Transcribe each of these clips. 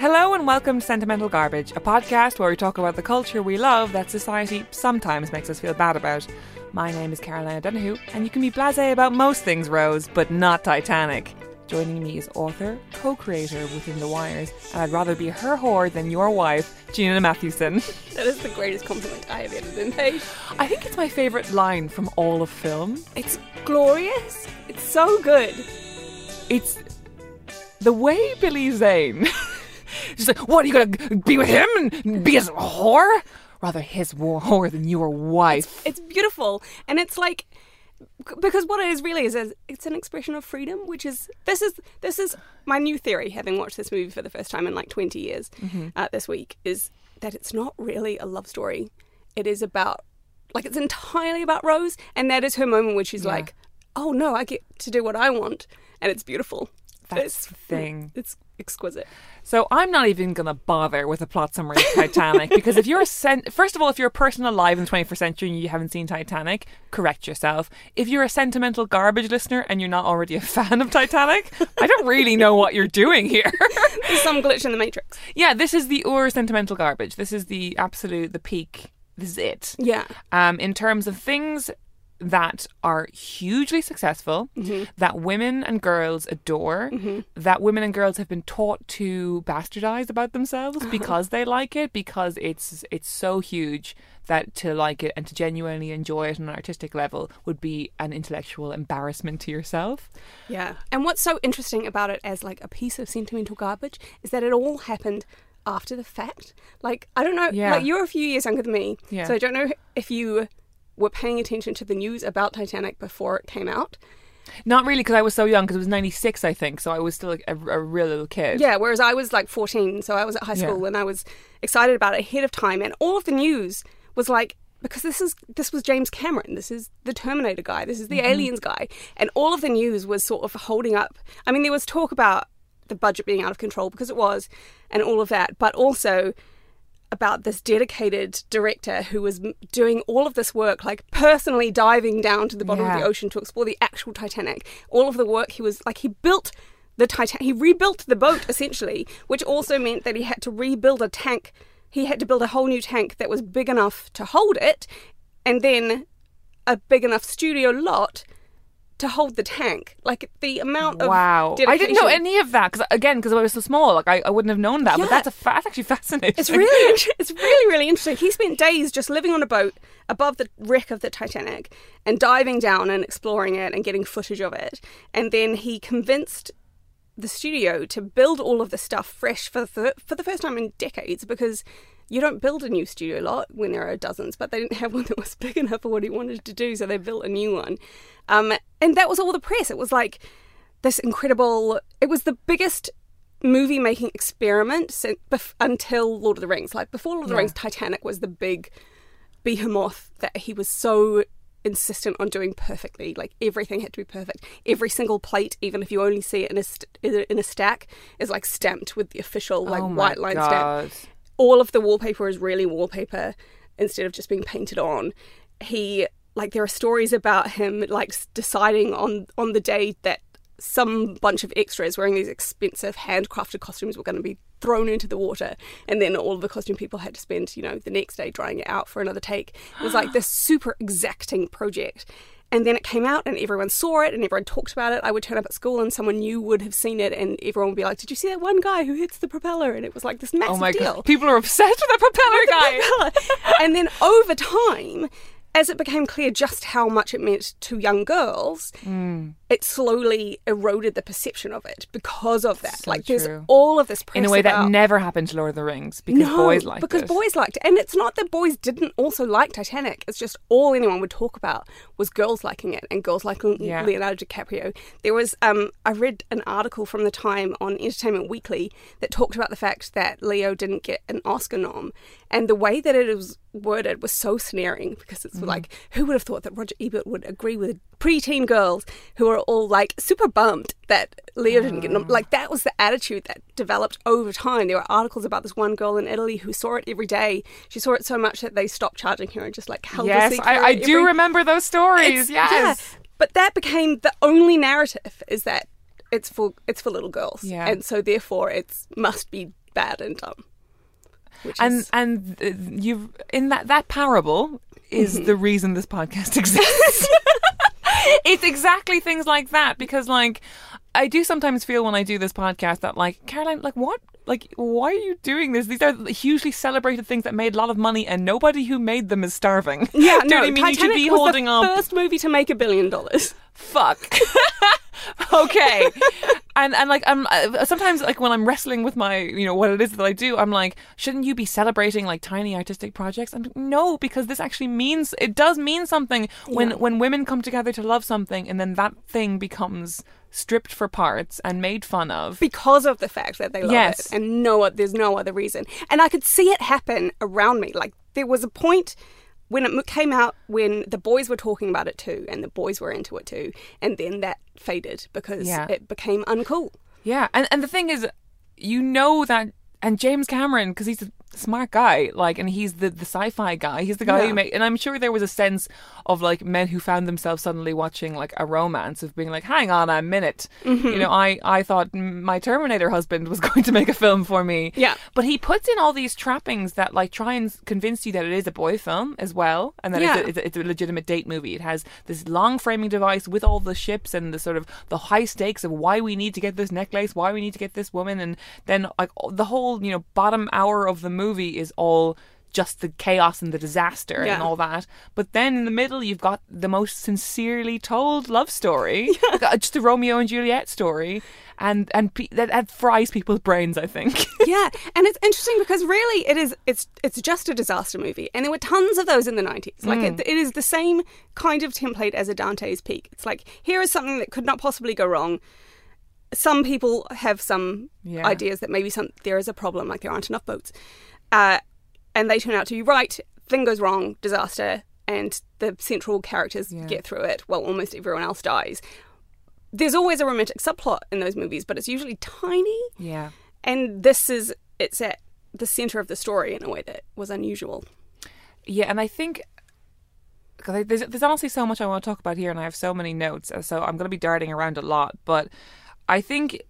Hello and welcome to Sentimental Garbage, a podcast where we talk about the culture we love that society sometimes makes us feel bad about. My name is Caroline O'Donoghue, and you can be blasé about most things, Rose, but not Titanic. Joining me is author, co-creator within The Wires, and I'd rather be her whore than your wife, Janina Matthewson. That is the greatest compliment I have ever been paid. I think it's my favourite line from all of film. It's glorious. It's so good. It's the way Billy Zane. She's like, what are you gonna be with him and be his whore? Rather his whore than your wife. It's beautiful, and it's like because what it is really is, is it's an expression of freedom, which is this is this is my new theory, having watched this movie for the first time in like twenty years uh, this week, is that it's not really a love story. It is about like it's entirely about Rose, and that is her moment where she's Yeah. like, "Oh no, I get to do what I want," and it's beautiful. That's it's, the thing. It's exquisite. So I'm not even gonna bother with a plot summary of Titanic because if you're a sen- first of all, if you're a person alive in the 21st century and you haven't seen Titanic, correct yourself. If you're a sentimental garbage listener and you're not already a fan of Titanic, I don't really know what you're doing here. There's some glitch in the matrix. yeah, this is the Ur sentimental garbage. This is the absolute the peak. This is it. Yeah. um, in terms of things that are hugely successful, mm-hmm. that women and girls adore, mm-hmm. that women and girls have been taught to bastardize about themselves because they like it, because it's it's so huge that to like it and to genuinely enjoy it on an artistic level would be an intellectual embarrassment to yourself. Yeah. And what's so interesting about it as like a piece of sentimental garbage is that it all happened after the fact. Like I don't know Yeah. like you're a few years younger than me. Yeah. So I don't know if you were paying attention to the news about Titanic before it came out. Not really because I was so young because it was 96 I think, so I was still a, a, a real little kid. Yeah, whereas I was like 14, so I was at high school Yeah. and I was excited about it ahead of time and all of the news was like because this is this was James Cameron, this is the Terminator guy, this is the mm-hmm. Aliens guy, and all of the news was sort of holding up. I mean, there was talk about the budget being out of control because it was, and all of that, but also about this dedicated director who was doing all of this work, like personally diving down to the bottom of the ocean to explore the actual Titanic. All of the work he was like, he built the Titanic, he rebuilt the boat essentially, which also meant that he had to rebuild a tank. He had to build a whole new tank that was big enough to hold it, and then a big enough studio lot to hold the tank. Like the amount of Wow, I didn't know any of that because again, because I was so small, like I, I wouldn't have known that. But Yeah. that's a fa- that's actually fascinating. It's really, it's really, really interesting. He spent days just living on a boat above the wreck of the Titanic and diving down and exploring it and getting footage of it. And then he convinced the studio to build all of the stuff fresh for the, for the first time in decades because you don't build a new studio lot when there are dozens, but they didn't have one that was big enough for what he wanted to do, so they built a new one. Um, and that was all the press. It was like this incredible. It was the biggest movie making experiment since, bef- until Lord of the Rings. Like before Lord of the Yeah. Rings, Titanic was the big behemoth that he was so insistent on doing perfectly. Like everything had to be perfect. Every single plate, even if you only see it in a st- in a stack, is like stamped with the official like oh white line stamp God. All of the wallpaper is really wallpaper instead of just being painted on. He like there are stories about him like deciding on on the day that some bunch of extras wearing these expensive handcrafted costumes were going to be thrown into the water and then all of the costume people had to spend you know the next day drying it out for another take it was like this super exacting project and then it came out and everyone saw it and everyone talked about it i would turn up at school and someone new would have seen it and everyone would be like did you see that one guy who hits the propeller and it was like this massive Oh my deal god! People are obsessed with the propeller guy. and then over time, as it became clear just how much it meant to young girls, Hmm. it slowly eroded the perception of it because of that. So like there's all of this press in a way that never happened to Lord of the Rings because no, boys liked it. because it. boys liked it, and it's not that boys didn't also like Titanic. It's just all anyone would talk about was girls liking it and girls liking Yeah. Leonardo DiCaprio. There was, um, I read an article from the time on Entertainment Weekly that talked about the fact that Leo didn't get an Oscar nom, and the way that it was worded was so snaring because it's mm. like, who would have thought that Roger Ebert would agree with preteen girls who are all like super bummed that Leo didn't get nom- ah. like that was the attitude that developed over time. There were articles about this one girl in Italy who saw it every day. She saw it so much that they stopped charging her and just like held yes, I, I do remember those stories. It's- Yes. yeah. But that became the only narrative is that it's for it's for little girls. Yeah. And so therefore it's must be bad and dumb. Which and is, and uh, you've in that that parable is Mm-hmm. the reason this podcast exists. it's exactly things like that because like I do sometimes feel when I do this podcast that like Caroline like what? Like why are you doing this? These are hugely celebrated things that made a lot of money and nobody who made them is starving. Yeah, no, I mean? You should Titanic be was holding the first movie to make a billion dollars. fuck. Okay. And and like i'm uh, sometimes like when i'm wrestling with my you know what it is that i do i'm like shouldn't you be celebrating like tiny artistic projects? I'm like, no because this actually means it does mean something when Yeah. when women come together to love something and then that thing becomes stripped for parts and made fun of. Because of the fact that they love Yes. it. And no there's no other reason. And i could see it happen around me. Like there was a point when it came out when the boys were talking about it too and the boys were into it too and then that faded because Yeah. it became uncool. Yeah, and and the thing is, you know that, and James Cameron, because he's smart guy, like, and he's the the sci-fi guy. He's the guy Yeah. who made, and I'm sure there was a sense of like men who found themselves suddenly watching like a romance of being like, hang on a minute, Mm-hmm. you know, I I thought my Terminator husband was going to make a film for me. Yeah. but he puts in all these trappings that like try and convince you that it is a boy film as well, and that Yeah. it's, a, it's a legitimate date movie. It has this long framing device with all the ships and the sort of the high stakes of why we need to get this necklace, why we need to get this woman, and then like the whole you know bottom hour of the movie is all just the chaos and the disaster Yeah. and all that. But then in the middle, you've got the most sincerely told love story, uh, just a Romeo and Juliet story, and and pe- that, that fries people's brains. I think. yeah, and it's interesting because really it is it's it's just a disaster movie, and there were tons of those in the nineties. Like Mm. it, it is the same kind of template as a Dante's Peak. It's like here is something that could not possibly go wrong. Some people have some Yeah. ideas that maybe some there is a problem, like there aren't enough boats, uh, and they turn out to be right. Thing goes wrong, disaster, and the central characters Yeah. get through it while almost everyone else dies. There's always a romantic subplot in those movies, but it's usually tiny yeah. and this is it's at the center of the story in a way that was unusual. Yeah, and I think because there's, there's honestly so much I want to talk about here, and I have so many notes, so I'm going to be darting around a lot. But I think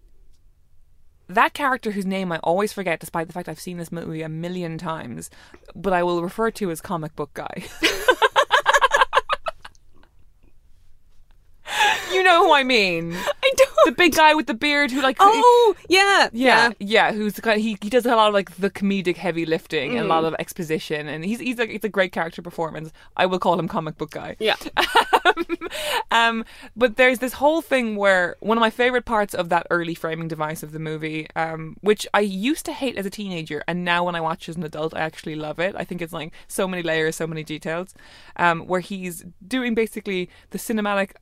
that character whose name I always forget, despite the fact I've seen this movie a million times, but I will refer to as comic book guy. you know who I mean? I don't. The big guy with the beard who like oh yeah, yeah, yeah. Who's the kind? He he does a lot of like the comedic heavy lifting and a Mm. lot of exposition, and he's he's like it's a great character performance. I will call him comic book guy. yeah. um, but there's this whole thing where one of my favorite parts of that early framing device of the movie, um, which I used to hate as a teenager, and now when I watch as an adult, I actually love it. I think it's like so many layers, so many details. Um, where he's doing basically the cinematic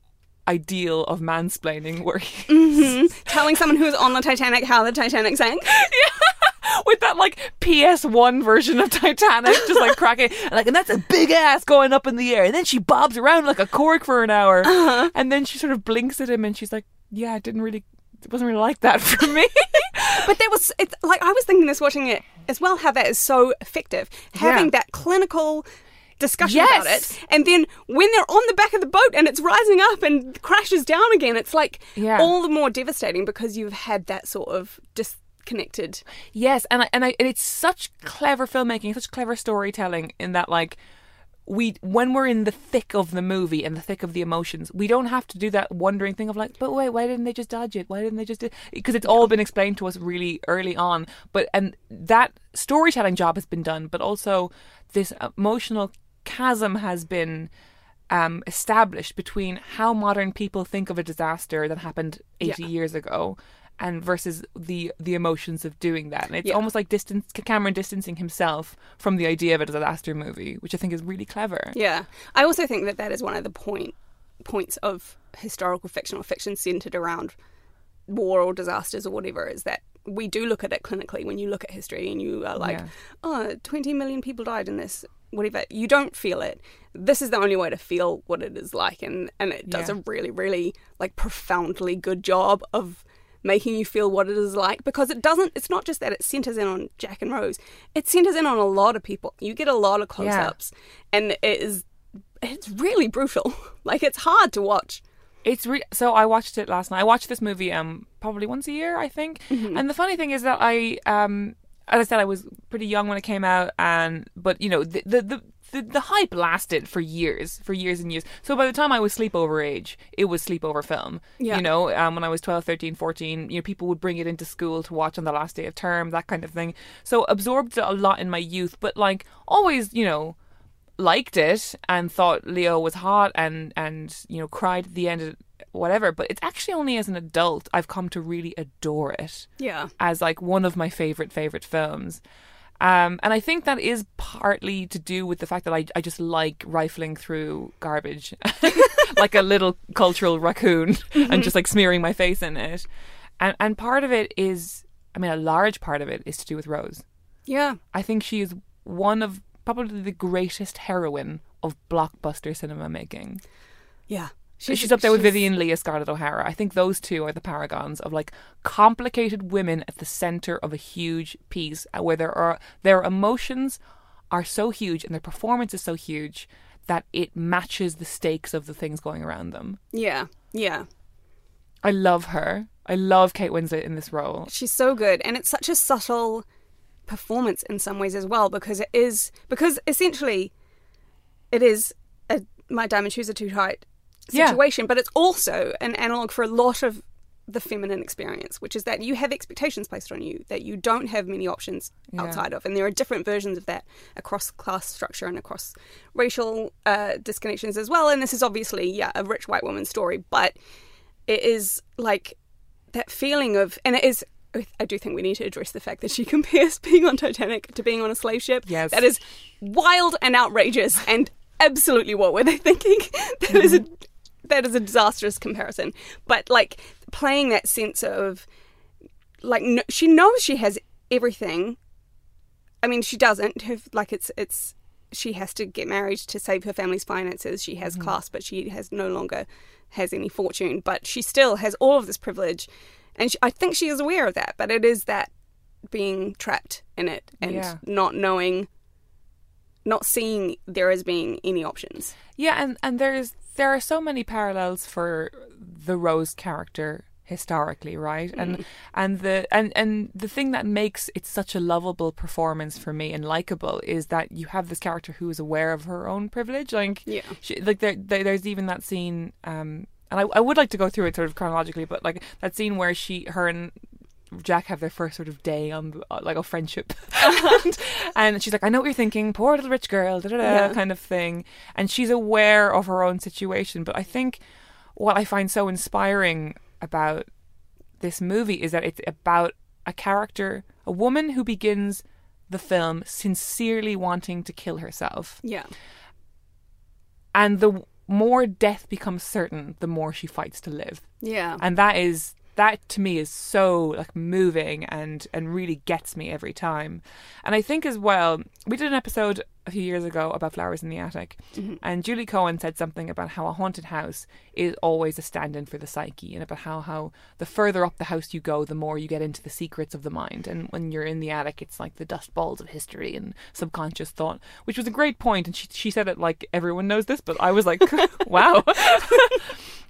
ideal of mansplaining, where he Mhm. Telling someone who's on the Titanic how the Titanic sank. yeah. with that like PS1 version of Titanic, just like cracking, and like, and that's a big ass going up in the air, and then she bobs around like a cork for an hour, and then she sort of blinks at him, and she's like, "Yeah, it didn't really, it wasn't really like that for me." But there was it's like I was thinking this watching it as well. How that is so effective. Having Yeah. that clinical discussion about it, and then when they're on the back of the boat and it's rising up and crashes down again, it's like Yeah. all the more devastating because you've had that sort of disconnected. yes, and I, and I, and it's such clever filmmaking, such clever storytelling in that like. We when we're in the thick of the movie and the thick of the emotions, we don't have to do that wondering thing of like, but wait, why didn't they just dodge it? Why didn't they just do? Because it's all been explained to us really early on. But and that storytelling job has been done, but also this emotional chasm has been um, established between how modern people think of a disaster that happened 80 Yeah. years ago and versus the the emotions of doing that. And it's Yeah. almost like distance Cameron distancing himself from the idea of a disaster movie, which I think is really clever. Yeah, I also think that that is one of the point points of historical fiction or fiction centered around war or disasters or whatever is that we do look at it clinically when you look at history and you are like, Yeah. oh, 20 million people died in this, whatever. You don't feel it. This is the only way to feel what it is like, and and it does Yeah. a really, really like profoundly good job of making you feel what it is like because it doesn't it's not just that it centers in on Jack and Rose it centers in on a lot of people you get a lot of close-ups and it is it's really brutal like it's hard to watch It's re- so I watched it last night. I watched this movie um probably once a year, I think. And the funny thing is that I um as I said I was pretty young when it came out and but you know the the the the, the hype lasted for years, for years and years. So by the time I was sleepover age, it was sleepover film. Yeah. You know, um, when I was 12, 13, 14, you know, people would bring it into school to watch on the last day of term, that kind of thing. So absorbed it a lot in my youth, but like always, you know, liked it and thought Leo was hot and and you know cried at the end of whatever but it's actually only as an adult I've come to really adore it yeah. as like one of my favorite favorite films. Um, and I think that is partly to do with the fact that I, I just like rifling through garbage like a little cultural raccoon and just like smearing my face in it. And and part of it is I mean a large part of it is to do with Rose. Yeah. I think she is one of probably the greatest heroine of blockbuster cinema making. yeah She's, up there with Vivien Leigh, Scarlett O'Hara. I think those two are the paragons of like complicated women at the center of a huge piece, uh, where there are their emotions are so huge and their performance is so huge that it matches the stakes of the things going around them. yeah yeah I love her. I love Kate Winslet in this role. She's so good, and it's such a subtle performance in some ways as well because it is because essentially it is a my diamond shoes are too tight Yeah. situation, but it's also an analog for a lot of the feminine experience, which is that you have expectations placed on you that you don't have many options Yeah. outside of, and there are different versions of that across class structure and across racial uh, disconnections as well. And this is obviously yeah a rich white woman's story, but it is like that feeling of, and it is. I do think we need to address the fact that she compares being on Titanic to being on a slave ship. Yes. that is wild and outrageous, and absolutely what were they thinking? That is a that is a disastrous comparison. But like playing that sense of like no, she knows she has everything. I mean, she doesn't have like it's it's she has to get married to save her family's finances. She has mm-hmm. class, but she has no longer has any fortune. But she still has all of this privilege, and she, I think she is aware of that. But it is that being trapped in it and Yeah. not knowing, not seeing there as being any options. Yeah, and and there's there are so many parallels for the Rose character historically, right? And and the and and the thing that makes it such a lovable performance for me and likable is that you have this character who is aware of her own privilege. Like, Yeah. she, like there, there there's even that scene. Um, and I, I would like to go through it sort of chronologically, but like that scene where she, her and Jack have their first sort of day on the- uh, like a friendship, and, and she's like, "I know what you're thinking, poor little rich girl," da da da, Yeah. kind of thing, and she's aware of her own situation. But I think what I find so inspiring about this movie is that it's about a character, a woman who begins the film sincerely wanting to kill herself, Yeah. and the more death becomes certain, the more she fights to live Yeah. and that is that to me is so like moving and and really gets me every time. And i think as well we did an episode a few years ago about flowers in the attic mm-hmm. and julie cohen said something about how a haunted house is always a stand-in for the psyche and about how how the further up the house you go the more you get into the secrets of the mind. And when you're in the attic it's like the dust balls of history and subconscious thought which was a great point and she, she said it like everyone knows this but i was like wow.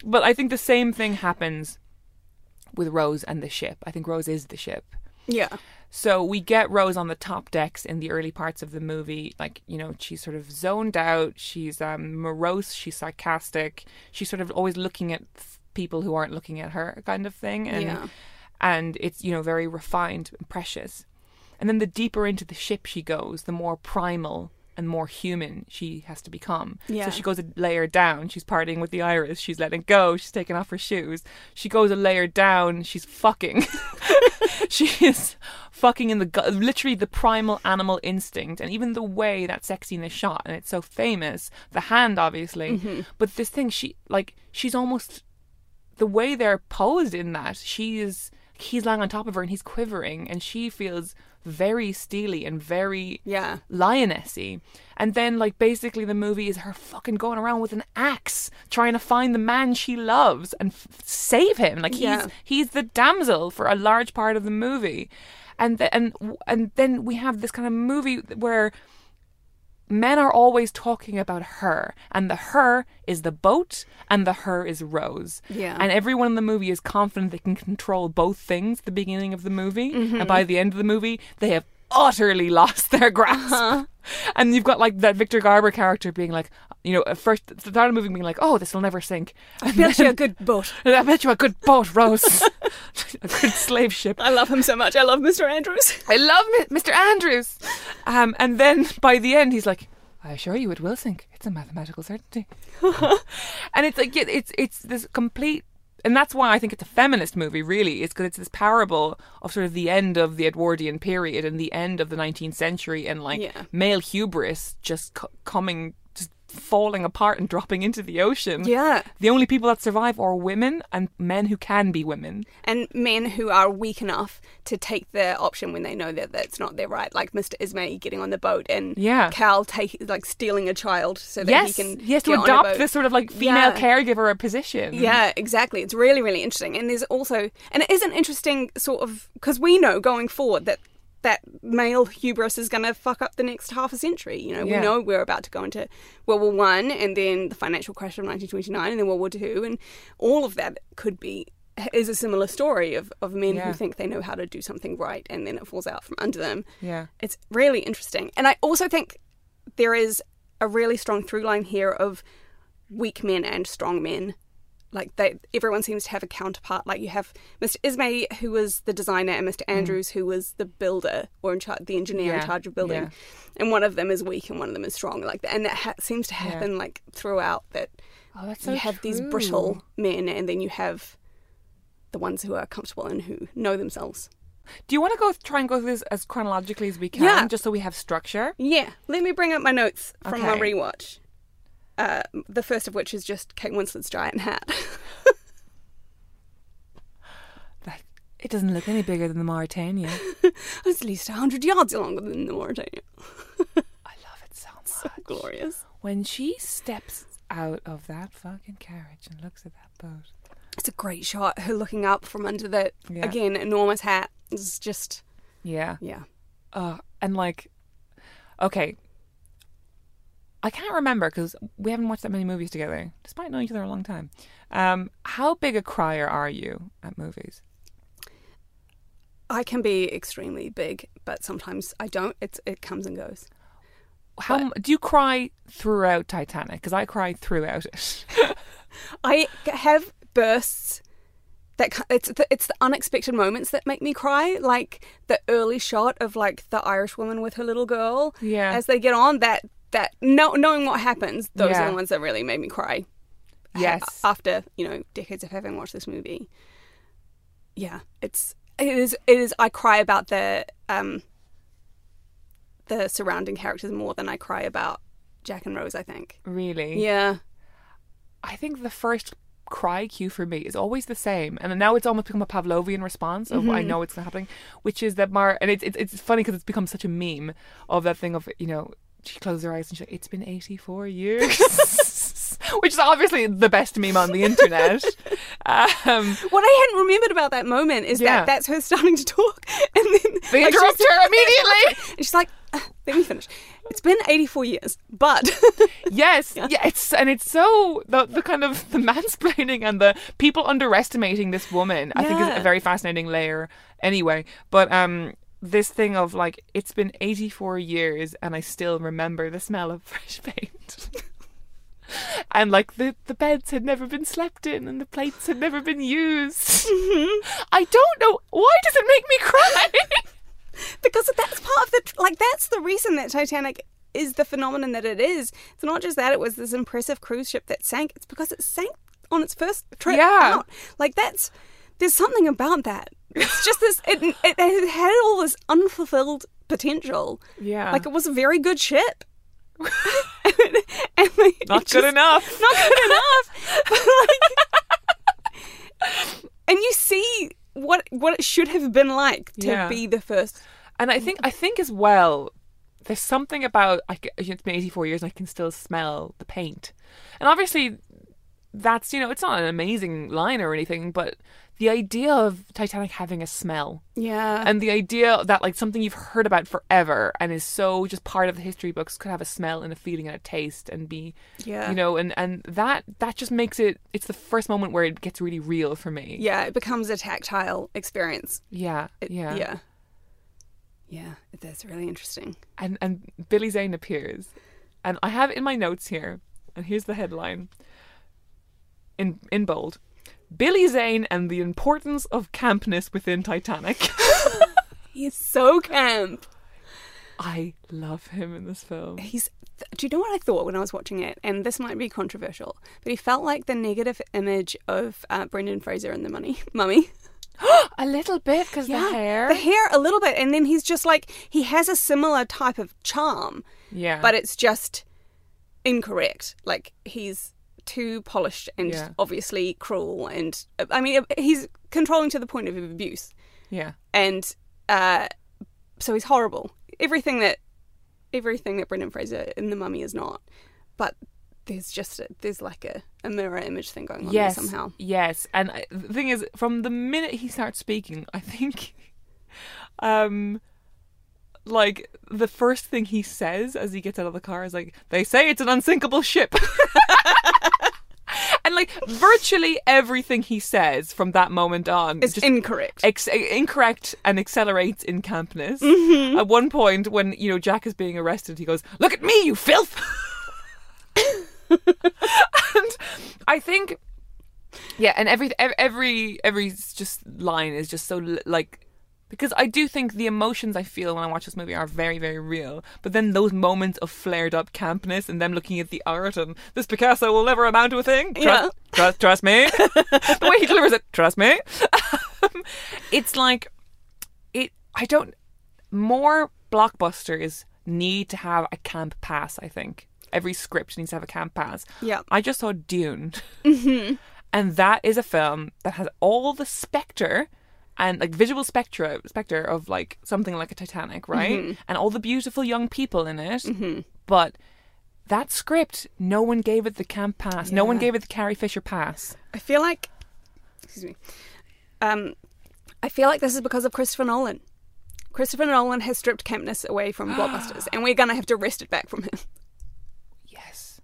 But i think the same thing happens with Rose and the ship. I think Rose is the ship. Yeah. So we get Rose on the top decks in the early parts of the movie. Like, you know, she's sort of zoned out. She's um, morose. She's sarcastic. She's sort of always looking at people who aren't looking at her, kind of thing. And, Yeah. and it's, you know, very refined and precious. And then the deeper into the ship she goes, the more primal and more human she has to become. Yeah. So she goes a layer down. She's partying with the Irish. She's letting go. She's taking off her shoes. She goes a layer down. She's fucking. she is fucking in the gut. Literally the primal animal instinct, and even the way that sex scene is shot, and it's so famous. The hand, obviously, mm-hmm. but this thing, she like she's almost the way they're posed in that. She is. He's lying on top of her and he's quivering, and she feels very steely and very Yeah. lionessy. And then, like, basically, the movie is her fucking going around with an axe, trying to find the man she loves and f- save him. Like, he's Yeah. he's the damsel for a large part of the movie, and th- and and then we have this kind of movie where men are always talking about her, and the her is the boat, and the her is Rose. Yeah. And everyone in the movie is confident they can control both things at the beginning of the movie, Mm-hmm. and by the end of the movie, they have utterly lost their grasp. Uh-huh. And you've got like that Victor Garber character being like, you know, at first, the start of the movie being like, oh, this will never sink. Built you then- a good boat. I bet you a good boat, Rose. a good slave ship. I love him so much. I love Mr. Andrews. I love Mi- Mr. Andrews. Um, and then by the end, he's like, I assure you it will sink. It's a mathematical certainty. and it's like, it's, it's this complete. And that's why I think it's a feminist movie, really, is because it's this parable of sort of the end of the Edwardian period and the end of the 19th century and like Yeah. male hubris just co- coming, falling apart and dropping into the ocean. Yeah. The only people that survive are women and men who can be women. And men who are weak enough to take the option when they know that that's not their right, like Mr. Ismay getting on the boat and Yeah. Cal take like stealing a child so that yes, he can has to get on a adopt this sort of like female Yeah. caregiver position. Yeah, exactly. It's really, really interesting. And there's also, and it is an interesting sort of, because we know going forward that that male hubris is going to fuck up the next half a century. You know, Yeah. we know we're about to go into World War One, and then the financial crash of 1929, and then World War Two, and all of that could be is a similar story of, of men Yeah. who think they know how to do something right, and then it falls out from under them. Yeah. It's really interesting. And I also think there is a really strong through line here of weak men and strong men. Like they, everyone seems to have a counterpart. Like you have Mr. Ismay, who was the designer, and Mr. Mm. Andrews, who was the builder or in charge, the engineer in charge of building. yeah. And one of them is weak, and one of them is strong. Like that, and that ha- seems to happen like throughout. That Oh, that's so you have these brittle men, and then you have the ones who are comfortable and who know themselves. Do you want to go try and go through this as chronologically as we can, Yeah. just so we have structure? Yeah, let me bring up my notes from my rewatch. Uh, the first of which is just Kate Winslet's giant hat. Like, it doesn't look any bigger than the Mauretania. it's at least 100 yards longer than the Mauretania. I love it Sounds so much. Glorious. When she steps out of that fucking carriage and looks at that boat. It's a great shot. Her looking up from under the Yeah. again, enormous hat. It's just, Yeah. yeah. Uh, and like, okay. I can't remember because we haven't watched that many movies together, despite knowing each other a long time. Um, how big a crier are you at movies? I can be extremely big, but sometimes I don't. It's It comes and goes. How m do you cry throughout Titanic? Because I cry throughout it. I have bursts that it's the, it's the unexpected moments that make me cry, like the early shot of like the Irish woman with her little girl. Yeah. As they get on, that that know, knowing what happens, those Yeah. are the ones that really made me cry. Yes. After you know decades of having watched this movie. Yeah, it's it is it is. I cry about the um the surrounding characters more than I cry about Jack and Rose. I think. really? Yeah. I think the first cry cue for me is always the same, and now it's almost become a Pavlovian response of I know it's happening, which is that Mar and it's it's, it's funny because it's become such a meme of that thing of you know she closed her eyes and she's like it's been eighty four years, which is obviously the best meme on the internet. um, What I hadn't remembered about that moment is Yeah. that that's her starting to talk, and then they like, interrupt her immediately. and she's like, "Ah, "Let me finish." It's been eighty-four years, but Yes, yeah. it's and it's so the the kind of the mansplaining and the people underestimating this woman. I think is a very fascinating layer. Anyway, but um, this thing of like it's been eighty four years and I still remember the smell of fresh paint. And like the, the beds had never been slept in and the plates had never been used. Mm-hmm. I don't know why does it make me cry? because that's part of the like that's the reason that Titanic is the phenomenon that it is. It's not just that it was this impressive cruise ship that sank. It's because it sank on its first trip Yeah. out. Like that's there's something about that. It's just this. It, it, it had all this unfulfilled potential. Yeah. Like it was a very good ship. and they Not just- good enough. Not good enough. Like, and you see what what it should have been like to Yeah. be the first. And I think I think as well, there's something about I, it's been 84 years and I can still smell the paint. And obviously, that's you know it's not an amazing line or anything, but the idea of Titanic having a smell Yeah. and the idea that like something you've heard about forever and is so just part of the history books could have a smell and a feeling and a taste and be Yeah. you know and and that that just makes it it's the first moment where it gets really real for me yeah, it becomes a tactile experience. yeah It- yeah Yeah. Yeah, that's really interesting. and and Billy Zane appears, and I have in my notes here, and here's the headline in in bold: Billy Zane and the importance of campness within Titanic. He's so camp. I love him in this film. He's. Do you know what I thought when I was watching it? And this might be controversial, but he felt like the negative image of uh, Brendan Fraser in The Mummy. Mummy. A little bit because the hair. The hair a little bit, and then he's just like he has a similar type of charm, yeah, but it's just incorrect. Like he's too polished and Yeah. obviously cruel, and I mean he's controlling to the point of abuse, yeah, and uh, so he's horrible. Everything that everything that Brendan Fraser in The Mummy is not, but there's just a, there's like a, a mirror image thing going on yes, somehow. yes. And I, the thing is, from the minute he starts speaking, I think, um. Like the first thing he says as he gets out of the car is like, "They say it's an unsinkable ship," and like virtually everything he says from that moment on is just incorrect. ex- incorrect and accelerates in campness. Mm-hmm. At one point, when you know Jack is being arrested, he goes, "Look at me, you filth!" and I think, yeah, and every every every just line is just so like. Because I do think the emotions I feel when I watch this movie are very, very real. But then those moments of flared up campness and them looking at the art and this Picasso will never amount to a thing. Trust, Yeah. trust, trust me. the way he delivers it, trust me. Um, it's like it. I don't. More blockbusters need to have a camp pass. I think every script needs to have a camp pass. Yeah. I just saw Dune, and that is a film that has all the specter and like visual spectra specter of like something like a Titanic, right? And all the beautiful young people in it, but. That script, no one gave it the camp pass. No one gave it the Carrie Fisher pass. I feel like, excuse me, um, I feel like this is because of Christopher Nolan. Christopher Nolan has stripped campness away from blockbusters, and we're gonna have to wrest it back from him. Yes.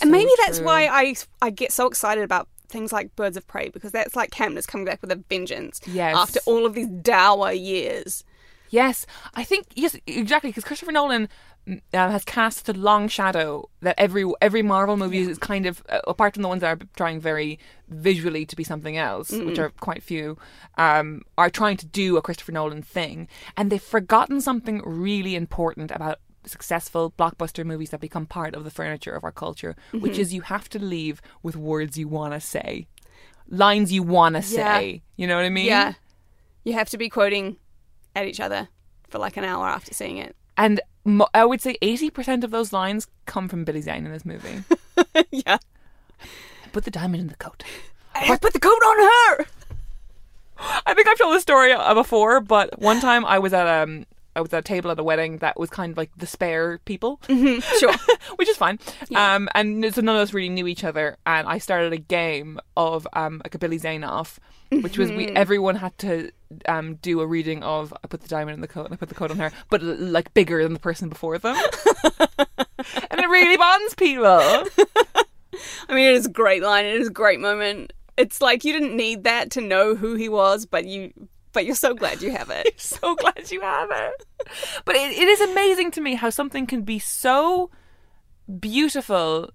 and maybe So that's why I I get so excited about things like Birds of Prey because that's like campness coming back with a vengeance. Yes. After all of these dour years. Yes, I think yes, exactly because Christopher Nolan mm, um, has cast a long shadow that every every Marvel movie is kind of uh, apart from the ones that are trying very visually to be something else, which are quite few, um, are trying to do a Christopher Nolan thing, and they've forgotten something really important about successful blockbuster movies that become part of the furniture of our culture, which is you have to leave with words you want to say, lines you want to Yeah. say. You know what I mean? Yeah. You have to be quoting at each other for like an hour after seeing it. And mo- I would say 80% of those lines come from Billy Zane in this movie. yeah. I Put the diamond in the coat. I put the coat on her. I think I've told this story uh, before, but one time I was at um I was at a table at a wedding that was kind of like the spare people, Sure. which is fine. Um, and so none of us really knew each other. And I started a game of um like a Billy Zane off, which was we everyone had to um do a reading of I put the diamond in the coat and I put the coat on her, but like bigger than the person before them. and it really bonds people. I mean, it is a great line. It is a great moment. It's like you didn't need that to know who he was, but you, but you're so glad you have it. so glad you have it. But it, it is amazing to me how something can be so beautiful.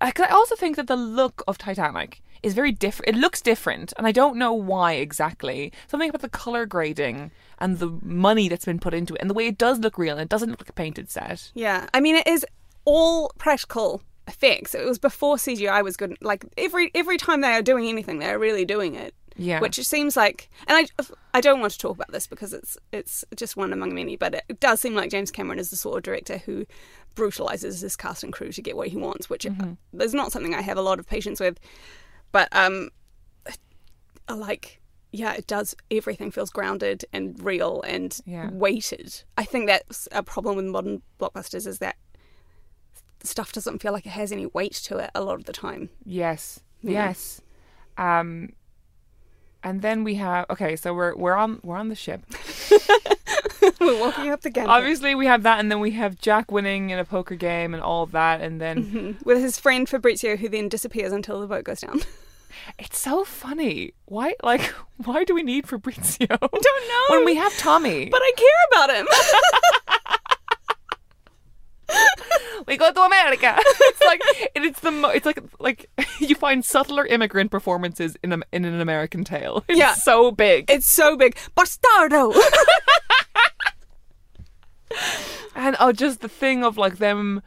I, I also think that the look of Titanic is very different. It looks different, and I don't know why exactly. Something about the color grading and the money that's been put into it, and the way it does look real, and it doesn't look like a painted set. Yeah, I mean it is all practical effects. It was before CGI was good. Like every every time they are doing anything, they're really doing it. Yeah. Which it seems like, and I, I don't want to talk about this because it's it's just one among many, but it does seem like James Cameron is the sort of director who brutalizes his cast and crew to get what he wants, which Mm-hmm. is not something I have a lot of patience with. But um, I like yeah, it does. Everything feels grounded and real and Yeah. weighted. I think that's a problem with modern blockbusters is that stuff doesn't feel like it has any weight to it a lot of the time. Yes. Yeah. Yes. Um and then we have okay, so we're we're on we're on the ship. We're walking up the gangway Obviously we have that and then we have Jack winning in a poker game and all of that and then with his friend Fabrizio, who then disappears until the boat goes down. it's so funny. Why like why do we need Fabrizio? I don't know. When we have Tommy. but I care about him. we go to America. it's like it- it's the mo- it's like like you find subtler immigrant performances in a, in an American Tail. It's Yeah. so big. it's so big. Bastardo. And oh, just the thing of like them,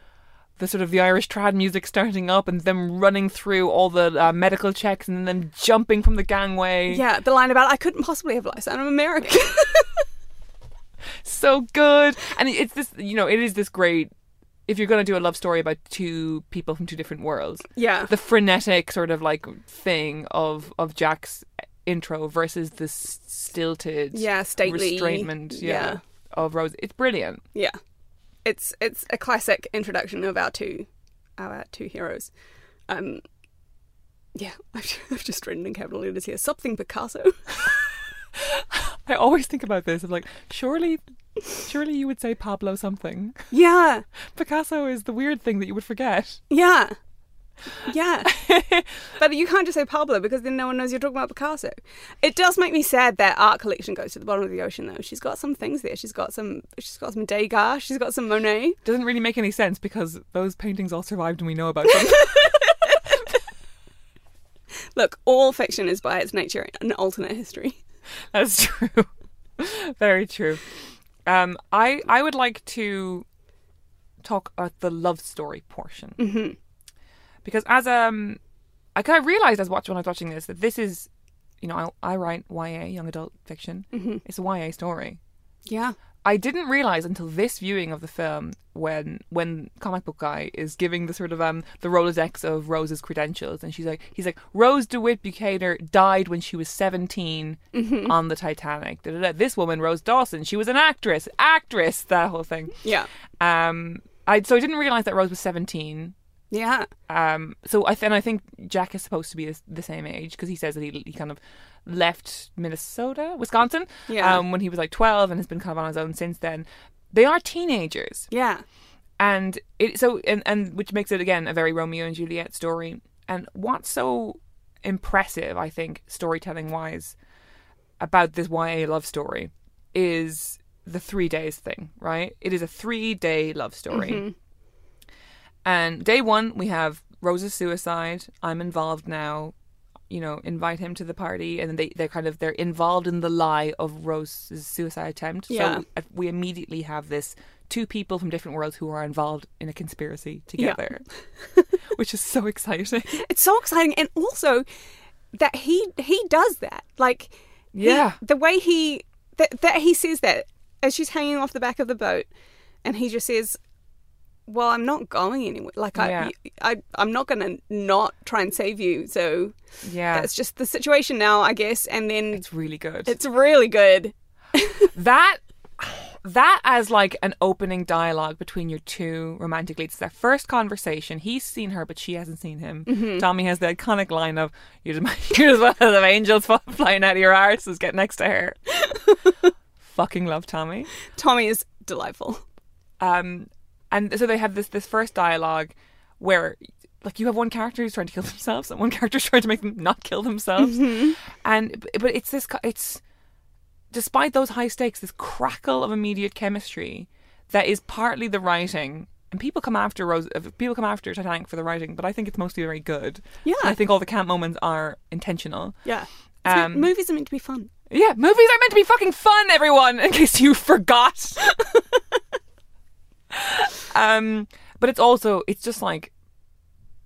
the sort of the Irish trad music starting up and them running through all the uh, medical checks and then jumping from the gangway. yeah, the line about I couldn't possibly have lice. I'm American. So good. And it's this, you know, it is this great. If you're going to do a love story about two people from two different worlds, yeah. the frenetic sort of like thing of of Jack's intro versus the stilted, Yeah, stately. restrainment, yeah, Yeah. of Rose. It's brilliant. Yeah, it's it's a classic introduction of our two our two heroes. Um, yeah, I've, I've just written in capital letters here something Picasso. I always think about this. I'm like, surely, surely you would say Pablo something. yeah, Picasso is the weird thing that you would forget. yeah, yeah. but you can't just say Pablo because then no one knows you're talking about Picasso. It does make me sad that art collection goes to the bottom of the ocean though. She's got some things there. She's got some. She's got some Degas. She's got some Monet. Doesn't really make any sense because those paintings all survived and we know about them. Look, all fiction is by its nature an alternate history. That's true. Very true. Um, I I would like to talk about the love story portion hmm because as um, I kind of realized as watch when I was watching this that this is, you know, I, I write YA young adult fiction. hmm It's a YA story. Yeah. I didn't realize until this viewing of the film when when comic book guy is giving the sort of um the Rolodex of Rose's credentials and she's like he's like Rose DeWitt Bukater died when she was 17 on the Titanic. Da, da, da. This woman Rose Dawson she was an actress actress that whole thing. Yeah. Um I so I didn't realize that Rose was 17. Yeah. Um so I th- and I think Jack is supposed to be the, the same age because he says that he he kind of left Minnesota, Wisconsin Yeah. um, when he was like 12 and has been kind of on his own since then. They are teenagers. Yeah. And it so and, and which makes it again a very Romeo and Juliet story. And what's so impressive, I think, storytelling wise, about this YA love story is the three days thing, right? It is a three day love story. And day one, we have Rose's suicide. I'm involved now. You know, invite him to the party, and they they're kind of they're involved in the lie of Rose's suicide attempt. Yeah. So we immediately have this two people from different worlds who are involved in a conspiracy together, which is so exciting. It's so exciting, and also that he he does that. Like, he- Yeah. the way he that that he says that as she's hanging off the back of the boat, and he just says, "Well, I'm not going anywhere. Like, Yeah. I, I I'm not going to not try and save you. So Yeah, that's just the situation now, I guess." And then it's really good. it's really good. that that as like an opening dialogue between your two romantic leads. It's their first conversation. He's seen her, but she hasn't seen him. Mm-hmm. Tommy has the iconic line of "You're just, you're one of the angels flying out of your arses. Get next to her." Fucking love Tommy. Tommy is delightful. Um, and so they have this this first dialogue where like you have one character who's trying to kill themselves and one character trying to make them not kill themselves and but it's this it's despite those high stakes this crackle of immediate chemistry that is partly the writing and people come after Rose. uh, People come after Titanic for the writing, but I think it's mostly very good. Yeah. And I think all the camp moments are intentional. Yeah. Meant- Um, movies are meant to be fun. Yeah, movies are meant to be fucking fun, everyone. In case you forgot. um, but it's also it's just like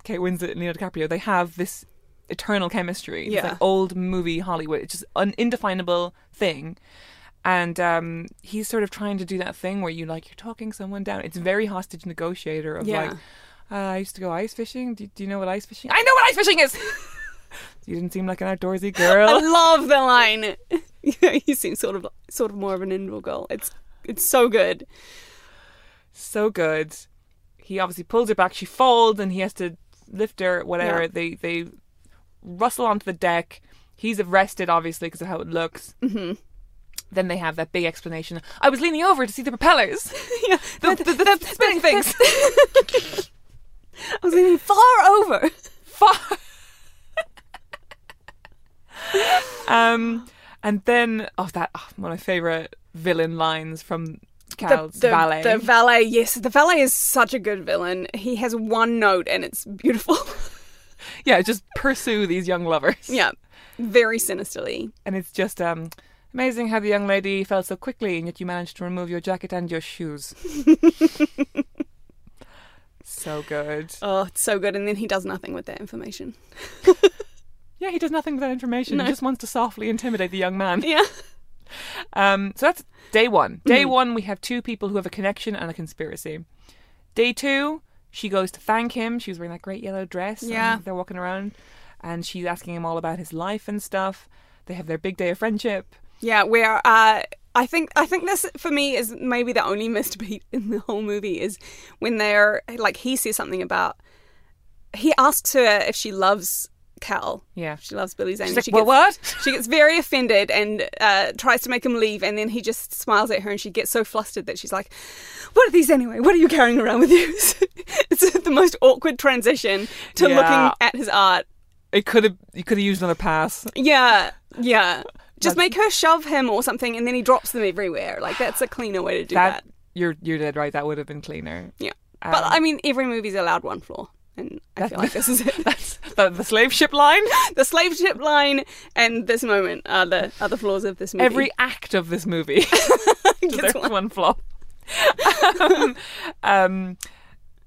Kate Winslet and Leo DiCaprio. They have this eternal chemistry. It's Yeah. like old movie Hollywood. It's just an indefinable thing. And um, he's sort of trying to do that thing where you like you're talking someone down. It's very hostage negotiator of Yeah. like, uh, I used to go ice fishing. Do, do you know what ice fishing? I know what ice fishing is. you didn't seem like an outdoorsy girl. I love the line. you seem sort of sort of more of an indoor girl. It's it's so good. So good. He obviously pulls her back. She falls, and he has to lift her. Whatever. Yeah. They they rustle onto the deck. He's arrested, obviously, because of how it looks. Mm-hmm. Then they have that big explanation. I was leaning over to see the propellers, Yeah, the, the, the, spinning things. I was leaning far over. Far. um, and then oh, that oh, one of my favorite villain lines from Cal's the, valet. The valet, yes, the valet is such a good villain. He has one note and it's beautiful. yeah, just pursue these young lovers. yeah, very sinisterly. and it's just um amazing how the young lady fell so quickly and yet you managed to remove your jacket and your shoes so good Oh, it's so good. And then he does nothing with that information. yeah he does nothing with that information No. he just wants to softly intimidate the young man Yeah. um so that's day one. Day Mm-hmm. one we have two people who have a connection and a conspiracy. Day two she goes to thank him. She was wearing that great yellow dress. Yeah. they're walking around and she's asking him all about his life and stuff. They have their big day of friendship. Yeah, where uh, I think I think this for me is maybe the only missed beat in the whole movie is when they're like he says something about he asks her if she loves Cal. yeah She loves Billy Zane. she's like she what gets, what She gets very offended and uh, tries to make him leave, and then he just smiles at her, and she gets so flustered that she's like, "What are these anyway? What are you carrying around with you?" it's the most awkward transition to Yeah. looking at his art. it could have you could have used another pass Yeah, yeah. Just That's- make her shove him or something, and then he drops them everywhere. Like that's a cleaner way to do that. that you're you're dead right. That would have been cleaner. Yeah, but Um, I mean, every movie's allowed one flaw, and I feel like this is it. That's the, the slave ship line. the slave ship line and this moment are the other flaws of this movie. Every act of this movie Gets one. one flaw. um, um,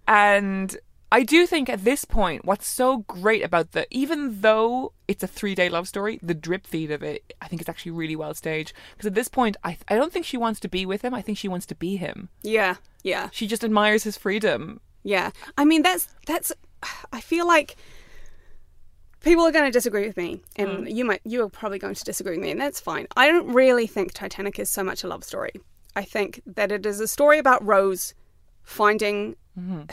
and I do think at this point, what's so great about the, even though it's a three day love story, the drip feed of it, I think it's actually really well staged. Because at this point, I, I don't think she wants to be with him. I think she wants to be him. Yeah, yeah. She just admires his freedom. Yeah, I mean that's that's. I feel like people are going to disagree with me, and you might you are probably going to disagree with me, and that's fine. I don't really think Titanic is so much a love story. I think that it is a story about Rose finding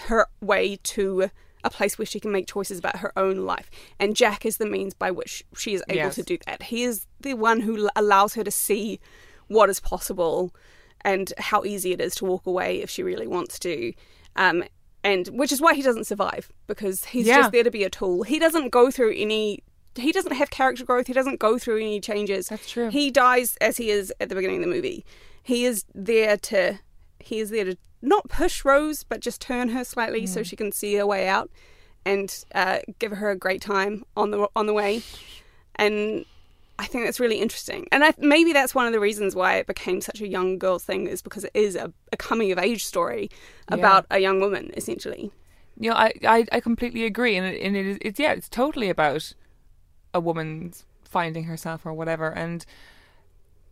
her way to a place where she can make choices about her own life, and Jack is the means by which she is able Yes. to do that. He is the one who allows her to see what is possible and how easy it is to walk away if she really wants to. Um, and which is why he doesn't survive because he's Yeah. just there to be a tool. He doesn't go through any. He doesn't have character growth. He doesn't go through any changes. That's true. He dies as he is at the beginning of the movie. He is there to. He is there to not push Rose, but just turn her slightly so she can see her way out, and uh, give her a great time on the on the way. And I think that's really interesting. And I, maybe that's one of the reasons why it became such a young girl thing is because it is a, a coming of age story about a young woman, essentially. Yeah, I, I, I completely agree, and it, and it is it's yeah, it's totally about a woman finding herself or whatever. And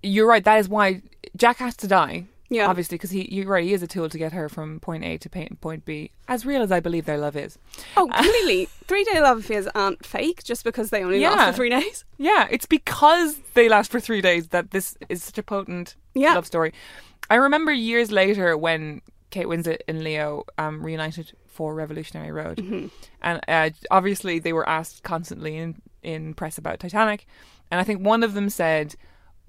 you're right. That is why Jack has to die. Yeah. obviously, because he you're right. He is a tool to get her from point A to point B. As real as I believe their love is. Oh, completely. three day love affairs aren't fake just because they only last for three days. Yeah, it's because they last for three days that this is such a potent Yeah. love story. I remember years later when Kate Winslet and Leo um, reunited for Revolutionary Road, Mm-hmm. and uh, obviously they were asked constantly in in press about Titanic, and I think one of them said.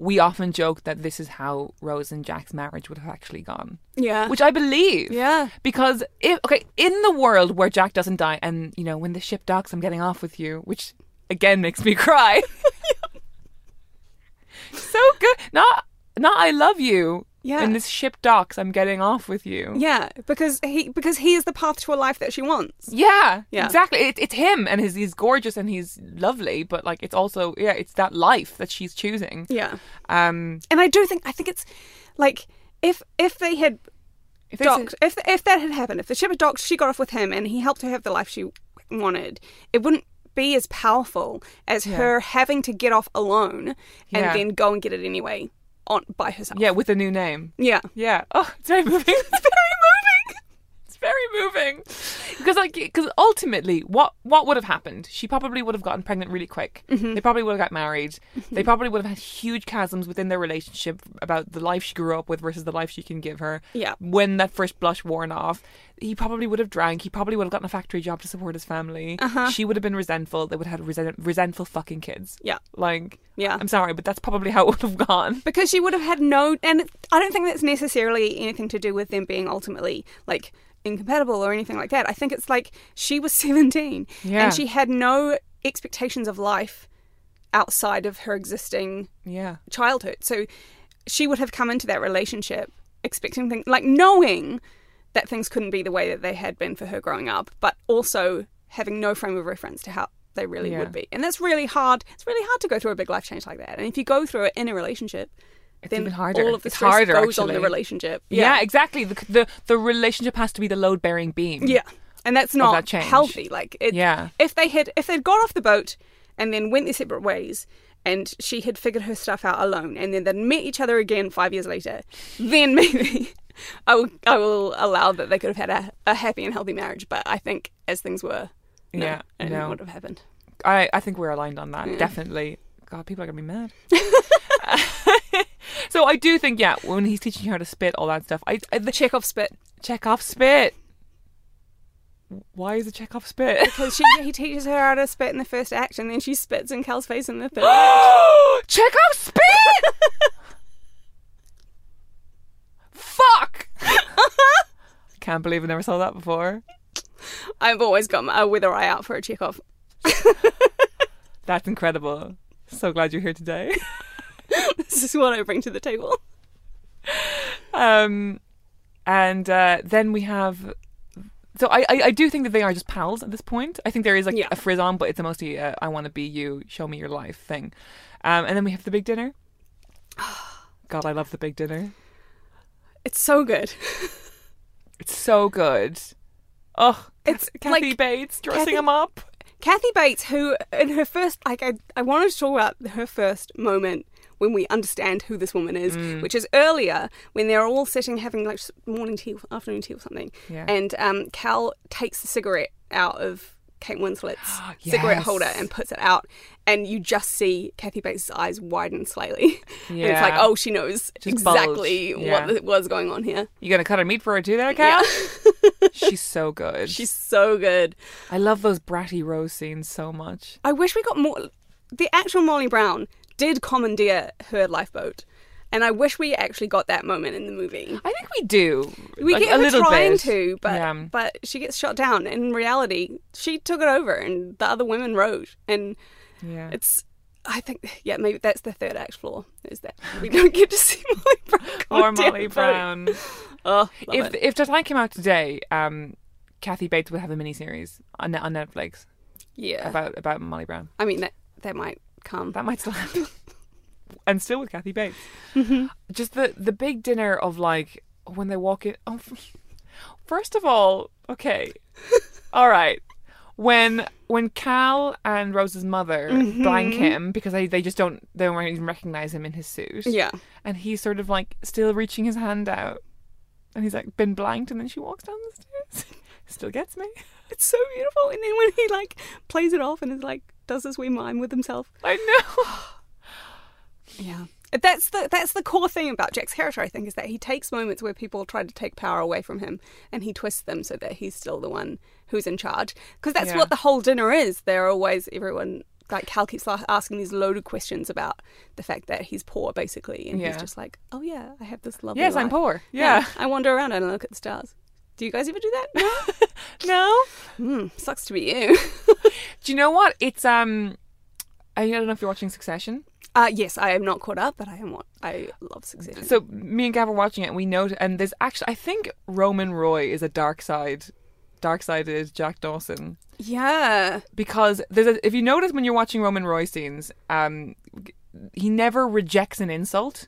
We often joke that this is how Rose and Jack's marriage would have actually gone, Yeah. which I believe. yeah. Because if okay, in the world where Jack doesn't die, and you know when the ship docks, I'm getting off with you, which again makes me cry. so good. Not not I love you. Yeah. In this ship docks, I'm getting off with you. Yeah, because he because he is the path to a life that she wants. Yeah, Yeah. exactly. It, it's him, and his, he's gorgeous and he's lovely, but like it's also yeah, it's that life that she's choosing. Yeah. Um, And I do think I think it's like if if they had if docked, if if that had happened, if the ship had docked, she got off with him, and he helped her have the life she wanted, it wouldn't be as powerful as Yeah. her having to get off alone and Yeah. then go and get it anyway on by herself. yeah, with a new name. yeah, Yeah. Oh, it's very moving. It's very moving. Very moving. Because like, because ultimately, what what would have happened? She probably would have gotten pregnant really quick. Mm-hmm. They probably would have got married. They probably would have had huge chasms within their relationship about the life she grew up with versus the life she can give her. Yeah. When that first blush worn off, he probably would have drank. He probably would have gotten a factory job to support his family. Uh-huh. She would have been resentful. They would have had resent- resentful fucking kids. yeah, Like, Yeah. I'm sorry, but that's probably how it would have gone. because she would have had no, and I don't think that's necessarily anything to do with them being ultimately like incompatible or anything like that. I think it's like she was seventeen Yeah. and she had no expectations of life outside of her existing Yeah. childhood. So she would have come into that relationship expecting things like knowing that things couldn't be the way that they had been for her growing up, but also having no frame of reference to how they really Yeah. would be. And that's really hard. It's really hard to go through a big life change like that. And if you go through it in a relationship, It's then even harder. all of the It's stress harder, goes on the actually. relationship. Yeah, exactly. The, the the relationship has to be the load bearing beam. Yeah. And that's not that healthy. Like it, Yeah. if they had if they'd got off the boat and then went their separate ways and she had figured her stuff out alone and then they'd met each other again five years later, then maybe I will I will allow that they could have had a, a happy and healthy marriage. But I think as things were, no, Yeah, it no. would have happened. I I think we're aligned on that. Yeah. Definitely. God, people are gonna be mad. so I do think, yeah, when he's teaching her how to spit, all that stuff. I, I the Chekhov spit Chekhov spit. Why is it Chekhov spit? because she he teaches her how to spit in the first act and then she spits in Cal's face in the third. act. Chekhov spit. Fuck. Can't believe I never saw that before. I've always got my uh, wither eye out for a Chekhov. That's incredible. So glad you're here today. this is what I bring to the table. Um, and uh, then we have. So I, I I do think that they are just pals at this point. I think there is like Yeah. a frizz on, but it's mostly uh, I want to be you, show me your life thing. Um, and then we have the big dinner. God, I love the big dinner. It's so good. It's so good. Oh, It's it's Kathy like- Bates dressing Kathy- him up. Kathy Bates, who in her first, like, I, I wanted to talk about her first moment when we understand who this woman is, Mm. which is earlier when they're all sitting having like morning tea, afternoon tea or something, Yeah. and um, Cal takes the cigarette out of Kate Winslet's cigarette holder and puts it out, and you just see Kathy Bates' eyes widen slightly, and it's like, oh, she knows Just exactly. Yeah. what was going on here. You gonna cut her meat for her too, there, Cal? She's so good. She's so good. I love those bratty rose scenes so much. I wish we got more. The actual Molly Brown did commandeer her lifeboat, and I wish we actually got that moment in the movie. I think we do. We like, get a little trying bit. to, but Yeah. but she gets shot down. In reality, she took it over, and the other women rowed. And Yeah. it's, I think, yeah, maybe that's the third act flaw is that we don't get to see Molly Brown. Or Molly. Brown. Oh, if it. if Titanic came out today, um, Kathy Bates would have a miniseries on on Netflix yeah, about about Molly Brown. I mean that that might come. That might still happen. and still with Kathy Bates. Mm-hmm. Just the the big dinner of like when they walk in. Oh, first of all, okay, all right. When when Cal and Rose's mother blank him because they, they just don't they don't even recognize him in his suit. Yeah, and he's sort of like still reaching his hand out and he's like been blanked and then she walks down the stairs still gets me it's so beautiful. And then when he like plays it off and is like does as we mime with himself. i know Yeah. That's the that's the core thing about Jack's character, I think, is that he takes moments where people try to take power away from him, and he twists them so that he's still the one who's in charge. Because that's Yeah. what the whole dinner is. They're always everyone like Cal keeps asking these loaded questions about the fact that he's poor, basically, and Yeah. he's just like, "Oh yeah, I have this lovely yes i'm life." poor yeah, I wander around and I look at the stars. Do you guys ever do that? No. no Hmm, sucks to be you. do you know what it's um i don't know if you're watching succession Uh, yes, I am not caught up, but I am what I love Succession. So me and Gav are watching it, and we know, and there's actually, I think Roman Roy is a dark side, dark side is Jack Dawson yeah, because there's a, if you notice when you're watching Roman Roy scenes, um, he never rejects an insult.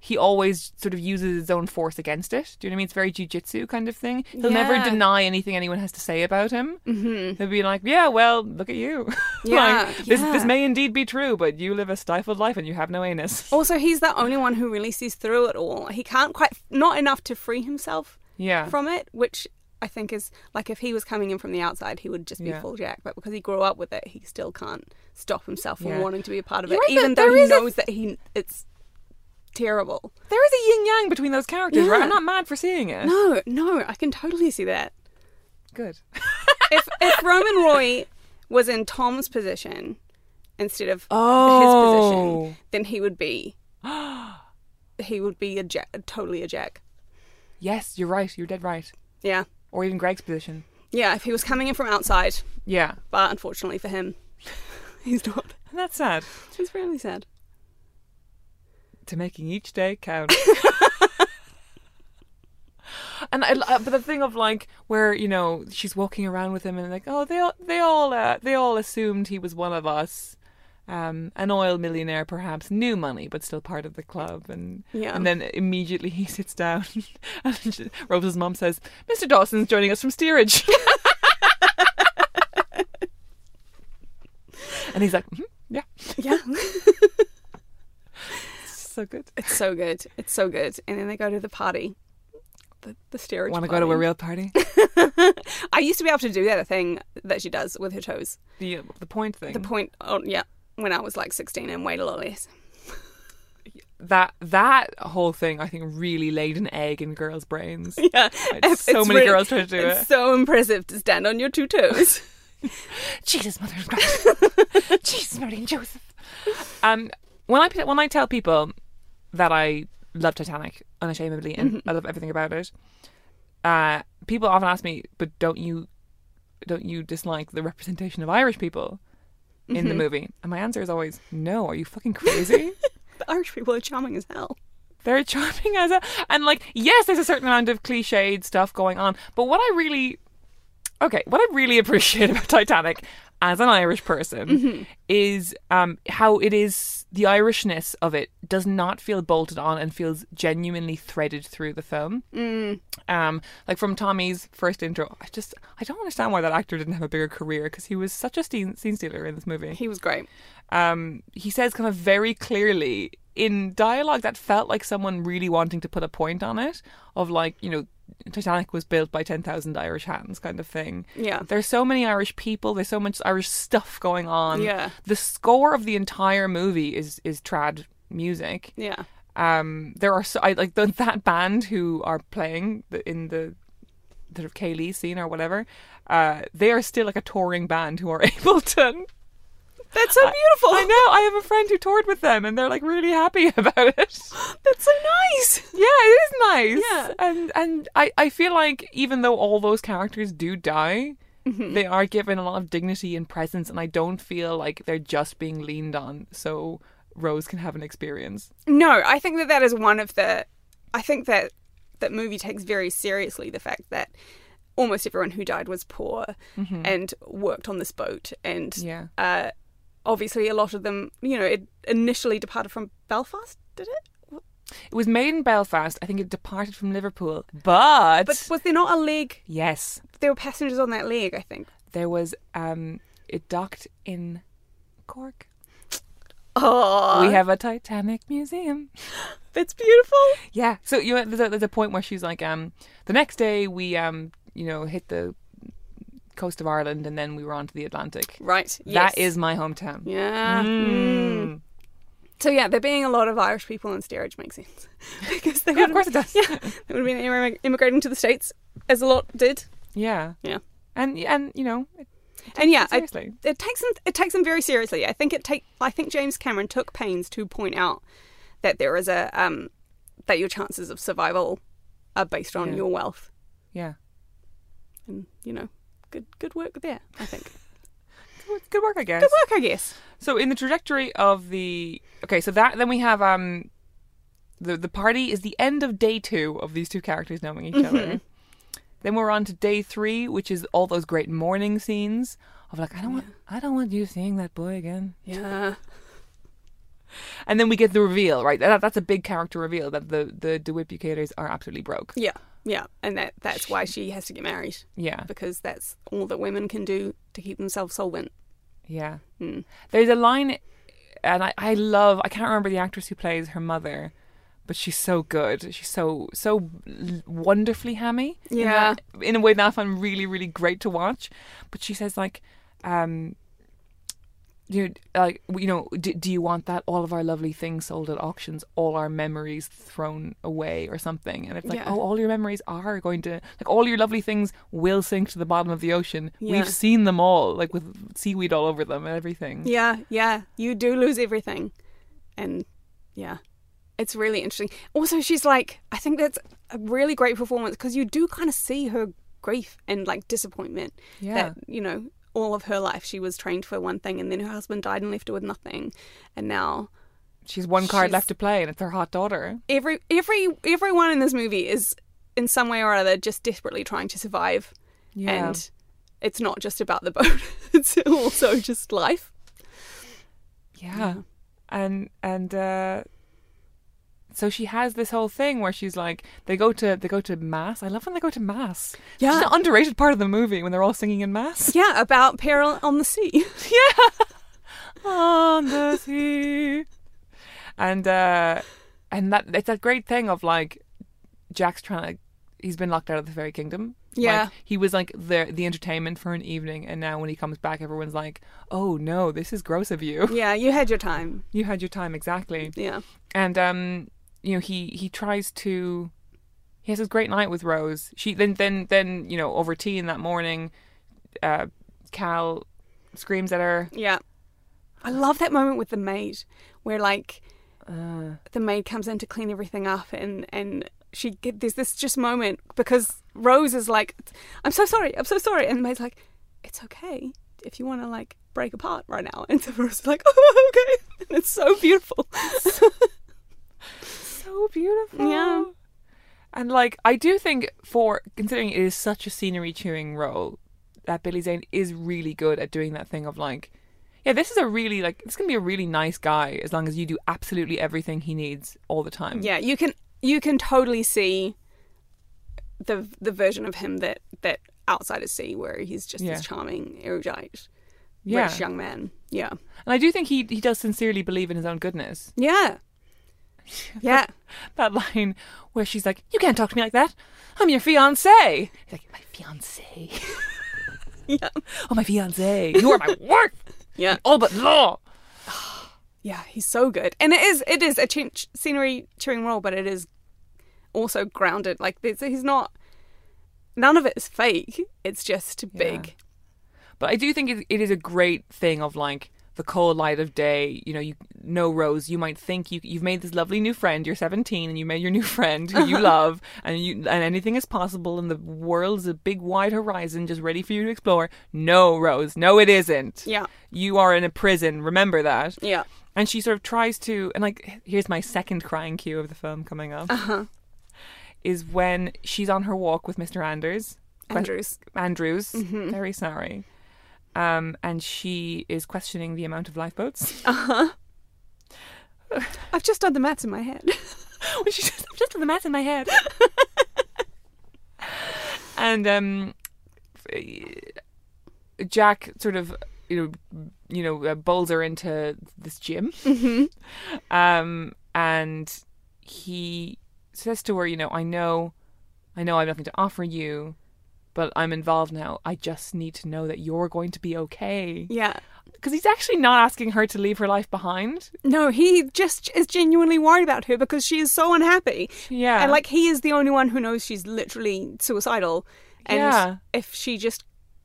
He always sort of uses his own force against it. Do you know what I mean? It's very jujitsu kind of thing. He'll never deny anything anyone has to say about him. Mm-hmm. He'll be like, "Yeah, well, look at you. Yeah, like, this yeah. this may indeed be true, but you live a stifled life and you have no anus." Also, he's the only one who really sees through it all. He can't quite, not enough to free himself Yeah, from it, which I think is like if he was coming in from the outside, he would just be Yeah. full jack. But because he grew up with it, he still can't stop himself from Yeah. wanting to be a part of it, right, even though he knows that he it's terrible. there is a yin yang between those characters, right? I'm not mad for seeing it. No, no, I can totally see that. Good. if if Roman Roy was in Tom's position instead of oh. his Oh. position, then he would be he would be a jack, totally a jack. Yes, you're right. You're dead right. Yeah, Or even Greg's position. yeah. If he was coming in from outside, Yeah, but unfortunately for him, he's not. that's sad. It's really sad. To making each day count. and I, but the thing of like where you know she's walking around with him and like oh they all they all uh, they all assumed he was one of us. Um, an oil millionaire, perhaps new money, but still part of the club, and Yeah. and then immediately he sits down, and she- Rose's mom says, "Mr. Dawson's joining us from steerage," and he's like, "Mhm, "Yeah, Yeah, so good." it's so good. It's so good. And then they go to the party, the the steerage. Want to go to a real party? I used to be able to do that thing that she does with her toes. the the point thing. The point. Oh yeah, when I was like sixteen and weighed a lot less. that that whole thing I think really laid an egg in girls' brains. Yeah, Like, so many girls try to do it's it. so impressive to stand on your two toes. Jesus, mother of God. Jesus, Mary and Joseph. Um, when I when I tell people that I love Titanic unashamedly and I love everything about it, uh, people often ask me, "But don't you don't you dislike the representation of Irish people in the movie?" And my answer is always, "No. Are you fucking crazy?" the Irish people are charming as hell. They're charming as a and like yes, there's a certain amount of cliched stuff going on, but what I really okay, what I really appreciate about Titanic as an Irish person is um how it is the Irishness of it does not feel bolted on and feels genuinely threaded through the film. Um, like from Tommy's first intro, I just I don't understand why that actor didn't have a bigger career because he was such a scene, scene stealer in this movie He was great. um, he says kind of very clearly in dialogue that felt like someone really wanting to put a point on it of like you know Titanic was built by 10,000 Irish hands kind of thing. Yeah. There's so many Irish people, there's so much Irish stuff going on. Yeah. The score of the entire movie is is trad music. Yeah. Um there are so I like the, that band who are playing the, in the sort of céilí scene or whatever. Uh they are still like a touring band who are able to That's so beautiful. I know. I have a friend who toured with them, and they're like really happy about it. That's so nice. yeah, it is nice. Yeah. and and I I feel like even though all those characters do die, Mm-hmm. they are given a lot of dignity and presence, and I don't feel like they're just being leaned on so Rose can have an experience. No, I think that that is one of the. I think that that movie takes very seriously the fact that almost everyone who died was poor and worked on this boat, and Yeah. uh, obviously a lot of them, you know, it initially departed from Belfast, did it? It was made in Belfast. I think it departed from Liverpool, but, But was there not a leg? yes, There were passengers on that leg, I think. there was. Um, it docked in Cork. Oh, we have a Titanic museum. that's beautiful. Yeah. So you know, there's a, there's a point where she's like, um, the next day we um, you know, hit the coast of Ireland and then we were on to the Atlantic. Right. Yes. That is my hometown. Yeah. Mm. Mm. So yeah, there being a lot of Irish people in steerage makes sense because they Yeah, of course it does. yeah, they would have been immig- immigrating to the states as a lot did. Yeah. Yeah. And and you know, it, And yeah, I, seriously. it takes them it takes them very seriously. I think it take I think James Cameron took pains to point out that there is a um that your chances of survival are based on Yeah. your wealth. yeah. And you know, good good work there, I think. good work, I guess. Good work, I guess. So in the trajectory of the okay, so that then we have um the the party is the end of day two of these two characters knowing each other. Then we're on to day three, which is all those great morning scenes of like I don't want I don't want you seeing that boy again. Yeah. And then we get the reveal, right? That, that's a big character reveal that the the DeWitt are absolutely broke. Yeah. Yeah. And that that's why she has to get married Yeah, because that's all that women can do to keep themselves solvent. yeah. Mm. There's a line, and I, I love. I can't remember the actress who plays her mother, but she's so good. She's so so wonderfully hammy. in Yeah. that- in, a way that I find really really great to watch. But she says like, um, you like you know, do, do you want that all of our lovely things sold at auctions, all our memories thrown away or something? And it's like, Yeah. oh, all your memories are going to like all your lovely things will sink to the bottom of the ocean. Yeah. We've seen them all, like with seaweed all over them and everything. Yeah, yeah. You do lose everything. And yeah, it's really interesting. Also, she's like, I think that's a really great performance because you do kind of see her grief and like disappointment Yeah. that, you know, all of her life she was trained for one thing and then her husband died and left her with nothing. And now She's one card She's- left to play, and it's her hot daughter. every every everyone in this movie is in some way or other just desperately trying to survive. And it's not just about the boat. it's also just life. yeah, and and uh, so she has this whole thing where she's like, they go to they go to mass. I love when they go to mass. Yeah. it's an underrated part of the movie when they're all singing in mass. Yeah, about peril on the sea. Yeah, on the sea, and uh, and that it's that great thing of like Jack's trying to. He's been locked out of the fairy kingdom. Yeah. Like, he was like the the entertainment for an evening, and now when he comes back, everyone's like, "Oh no, this is gross of you. Yeah, you had your time. You had your time exactly." Yeah. And um, you know, he he tries to. He has this great night with Rose. She then then then you know over tea in that morning, uh, Cal screams at her. Yeah. I love that moment with the maid where like Uh, the maid comes in to clean everything up and and she get there's this just moment because Rose is like I'm so sorry, I'm so sorry and the maid's like it's okay if you want to like break apart right now and so Rose is like oh okay and it's so beautiful. so beautiful. Yeah. And like I do think for considering it is such a scenery chewing role, that Billy Zane is really good at doing that thing of like yeah, this is a really like this can be a really nice guy as long as you do absolutely everything he needs all the time. yeah, you can you can totally see the the version of him that that outsiders see where he's just Yeah. this charming erudite Yeah. rich young man. Yeah. And I do think he he does sincerely believe in his own goodness. Yeah. Yeah. That line where she's like, "You can't talk to me like that. I'm your fiance." He's like, "My fiance." Yeah. oh, my fiance. You are my wife. Yeah. All but law. Yeah, he's so good. And it is it is a ch- scenery chewing role, but it is also grounded. Like he's not none of it is fake. It's just big. But I do think it, it is a great thing of like the cold light of day. You know, you know Rose. You might think you you've made this lovely new friend. You're 17 and you made your new friend who you love, and you and anything is possible, and the world's a big wide horizon just ready for you to explore. No, Rose. No, it isn't. Yeah. You are in a prison. Remember that. Yeah. And she sort of tries to, and like, here's my second crying cue of the film coming up. Uh-huh. Is when she's on her walk with Mr. Anders. Andrews. Andrews. Mm-hmm. Very sorry. Um, and she is questioning the amount of lifeboats. Uh huh. I've just done the maths in my head. She just, just in the maths in my head. and um, Jack sort of, you know, you know, uh, bowls her into this gym. Um, and he says to her, you know, I know, I know I have nothing to offer you, but I'm involved now. I just need to know that you're going to be okay. yeah. Because he's actually not asking her to leave her life behind. No, he just is genuinely worried about her because she is so unhappy. Yeah. And like he is the only one who knows she's literally suicidal. And Yeah. if she just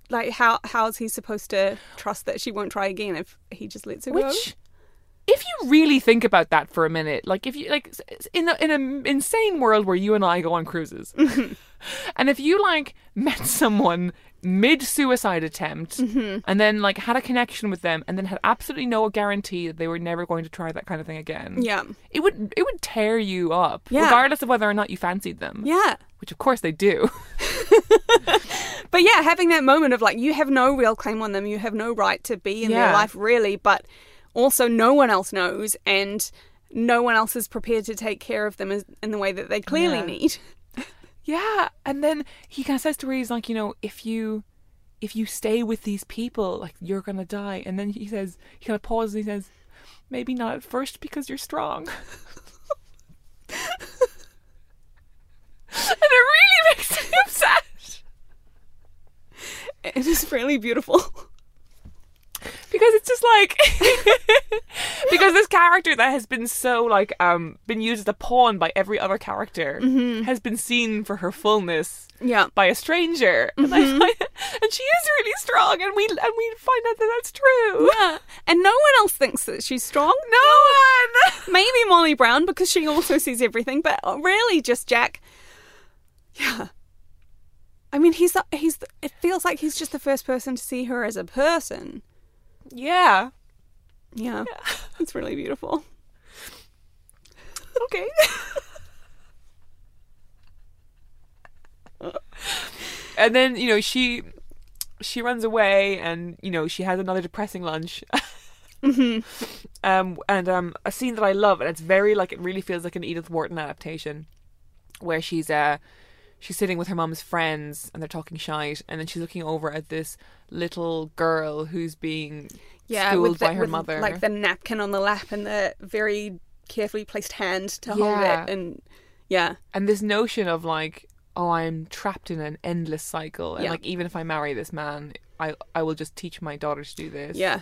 like how how is he supposed to trust that she won't try again if he just lets her go? Which, if you really think about that for a minute, like if you like in a, in an insane world where you and I go on cruises, and if you like met someone mid suicide attempt Mm-hmm. and then like had a connection with them and then had absolutely no guarantee that they were never going to try that kind of thing again. Yeah. It would it would tear you up, Yeah. regardless of whether or not you fancied them. Yeah. Which of course they do. But yeah, having that moment of like, you have no real claim on them, you have no right to be in Yeah. their life, really, but also no one else knows, and no one else is prepared to take care of them in the way that they clearly Yeah. need. Yeah, and then he kind of says to her, he's like, you know, if you if you stay with these people, like you're gonna die. And then he says, he kind of pauses and he says, maybe not at first because you're strong. and it really makes me upset It is really beautiful. Because it's just like because this character that has been so like um been used as a pawn by every other character mm-hmm. has been seen for her fullness Yeah. by a stranger, and, I mm-hmm. find, and she is really strong, and we and we find out that that's true. Yeah. And no one else thinks that she's strong. No one. Maybe Molly Brown because she also sees everything, but uh, really just Jack. Yeah. I mean, he's the, he's. The, it feels like he's just the first person to see her as a person. Yeah. Yeah, it's really beautiful. Okay. and then you know she she runs away, and you know she has another depressing lunch. Um, and um, a scene that I love, and it's very like it really feels like an Edith Wharton adaptation, where she's uh she's sitting with her mum's friends and they're talking shite, and then she's looking over at this little girl who's being Yeah, schooled the, by her mother. like the napkin on the lap and the very carefully placed hand to hold it, and yeah, and this notion of like oh i'm trapped in an endless cycle and Yeah. like even if i marry this man i i will just teach my daughter to do this yeah,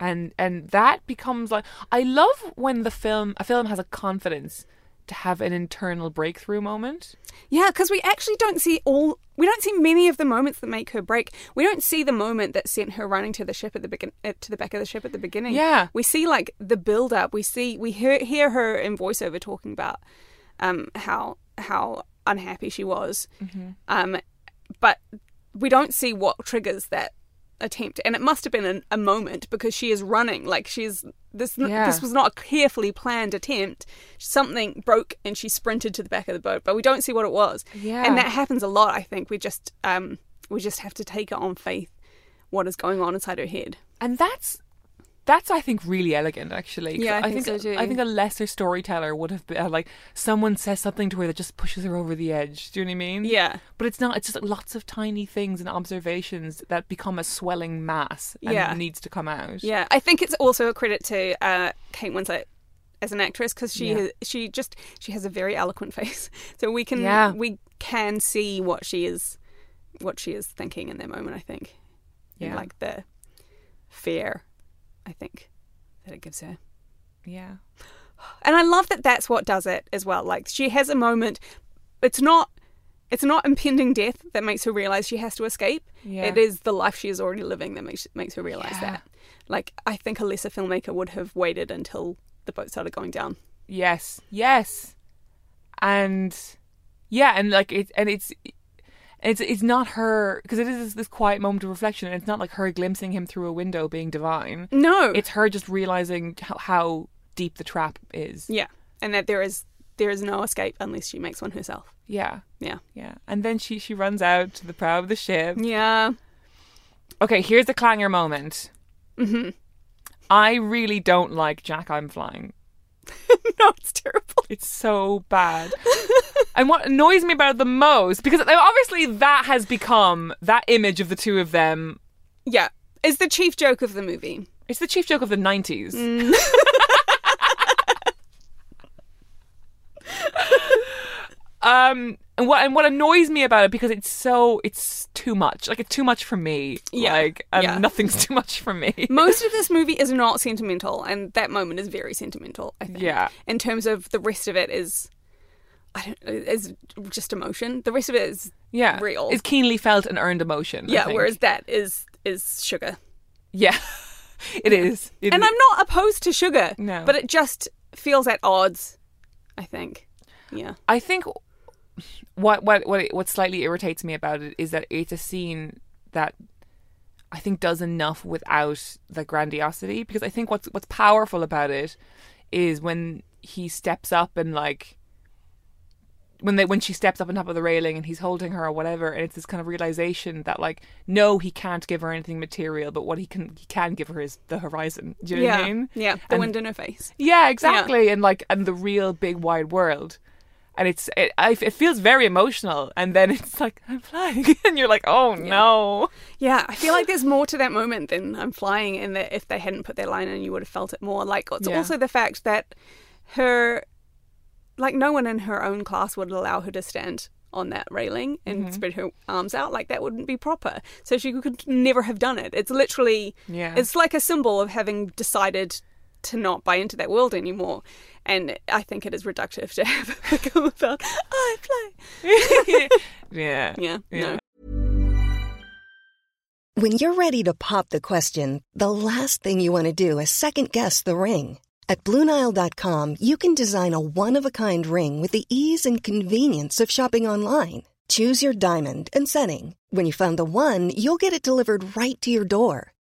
and and that becomes like i love when the film a film has a confidence to have an internal breakthrough moment yeah. Because we actually don't see all. We don't see many of the moments that make her break. We don't see the moment that sent her running to the ship at the begin uh, to the back of the ship at the beginning. Yeah. we see like the build up. We see we hear hear her in voiceover talking about um how how unhappy she was. Um, but we don't see what triggers that attempt, and it must have been an, a moment because she is running like she's this. Yeah. This was not a carefully planned attempt. Something broke, and she sprinted to the back of the boat, but we don't see what it was. Yeah. and that happens a lot. I think we just um we just have to take it on faith what is going on inside her head. and that's that's I think really elegant actually. Yeah, I think so too. I think a lesser storyteller would have been uh, like someone says something to her that just pushes her over the edge. Do you know what I mean? Yeah, But it's not. It's just lots of tiny things and observations that become a swelling mass and Yeah. needs to come out. Yeah, I think it's also a credit to uh, Kate Winslet as an actress because she Yeah. has, she just she has a very eloquent face, so we can Yeah. we can see what she is what she is thinking in that moment. I think, And, Yeah. like the fear, I think that it gives her. Yeah. And I love that that's what does it as well. Like she has a moment. It's not. It's not impending death that makes her realize she has to escape. Yeah. It is the life she is already living that makes makes her realize Yeah. that. Like I think a lesser filmmaker would have waited until the boat started going down. Yes. Yes. And yeah, and like it, and it's. It's it's not her because it is this quiet moment of reflection, and it's not like her glimpsing him through a window being divine. No, It's her just realizing how, how deep the trap is. yeah, and that there is there is no escape unless she makes one herself. Yeah, Yeah, yeah. And then she she runs out to the prow of the ship. yeah, Okay, here's the clanger moment. hmm I really don't like Jack I'm Flying. no, it's terrible. It's so bad. and what annoys me about it the most, because obviously that has become that image of the two of them. Yeah, is the chief joke of the movie. It's the chief joke of the 90s. um, and what and what annoys me about it because it's so it's too much. Like it's too much for me. Yeah. Like and Yeah. nothing's too much for me. Most of this movie is not sentimental, and that moment is very sentimental. I think. Yeah. In terms of the rest of it is, I don't is just emotion. The rest of it is yeah, real. It's keenly felt and earned emotion. I yeah. Whereas that is is sugar. yeah, it is. It And is. I'm not opposed to sugar. No. But it just feels at odds. I think. Yeah. I think what what what what slightly irritates me about it is that it's a scene that I think does enough without the grandiosity because I think what's what's powerful about it is when he steps up and like when they when she steps up on top of the railing and he's holding her or whatever and it's this kind of realization that like no he can't give her anything material but what he can he can give her is the horizon. Do you know yeah, what I mean? Yeah, the And- wind in her face. yeah exactly. And like and the real big wide world and it's it, I, it feels very emotional and then it's like I'm flying and you're like oh no Yeah, I feel like there's more to that moment than I'm flying, and that if they hadn't put that line in, you would have felt it more. Like it's Yeah. also the fact that her, like no one in her own class would allow her to stand on that railing and Mm-hmm. spread her arms out. Like that wouldn't be proper. So she could never have done it. It's literally, Yeah. it's like a symbol of having decided to not buy into that world anymore. And I think it is reductive to have it become about I play. yeah Yeah, yeah no. When you're ready to pop the question, the last thing you want to do is second guess the ring. At Bluenile.com, you can design a one of a kind ring with the ease and convenience of shopping online. Choose your diamond and setting. When you find the one, you'll get it delivered right to your door.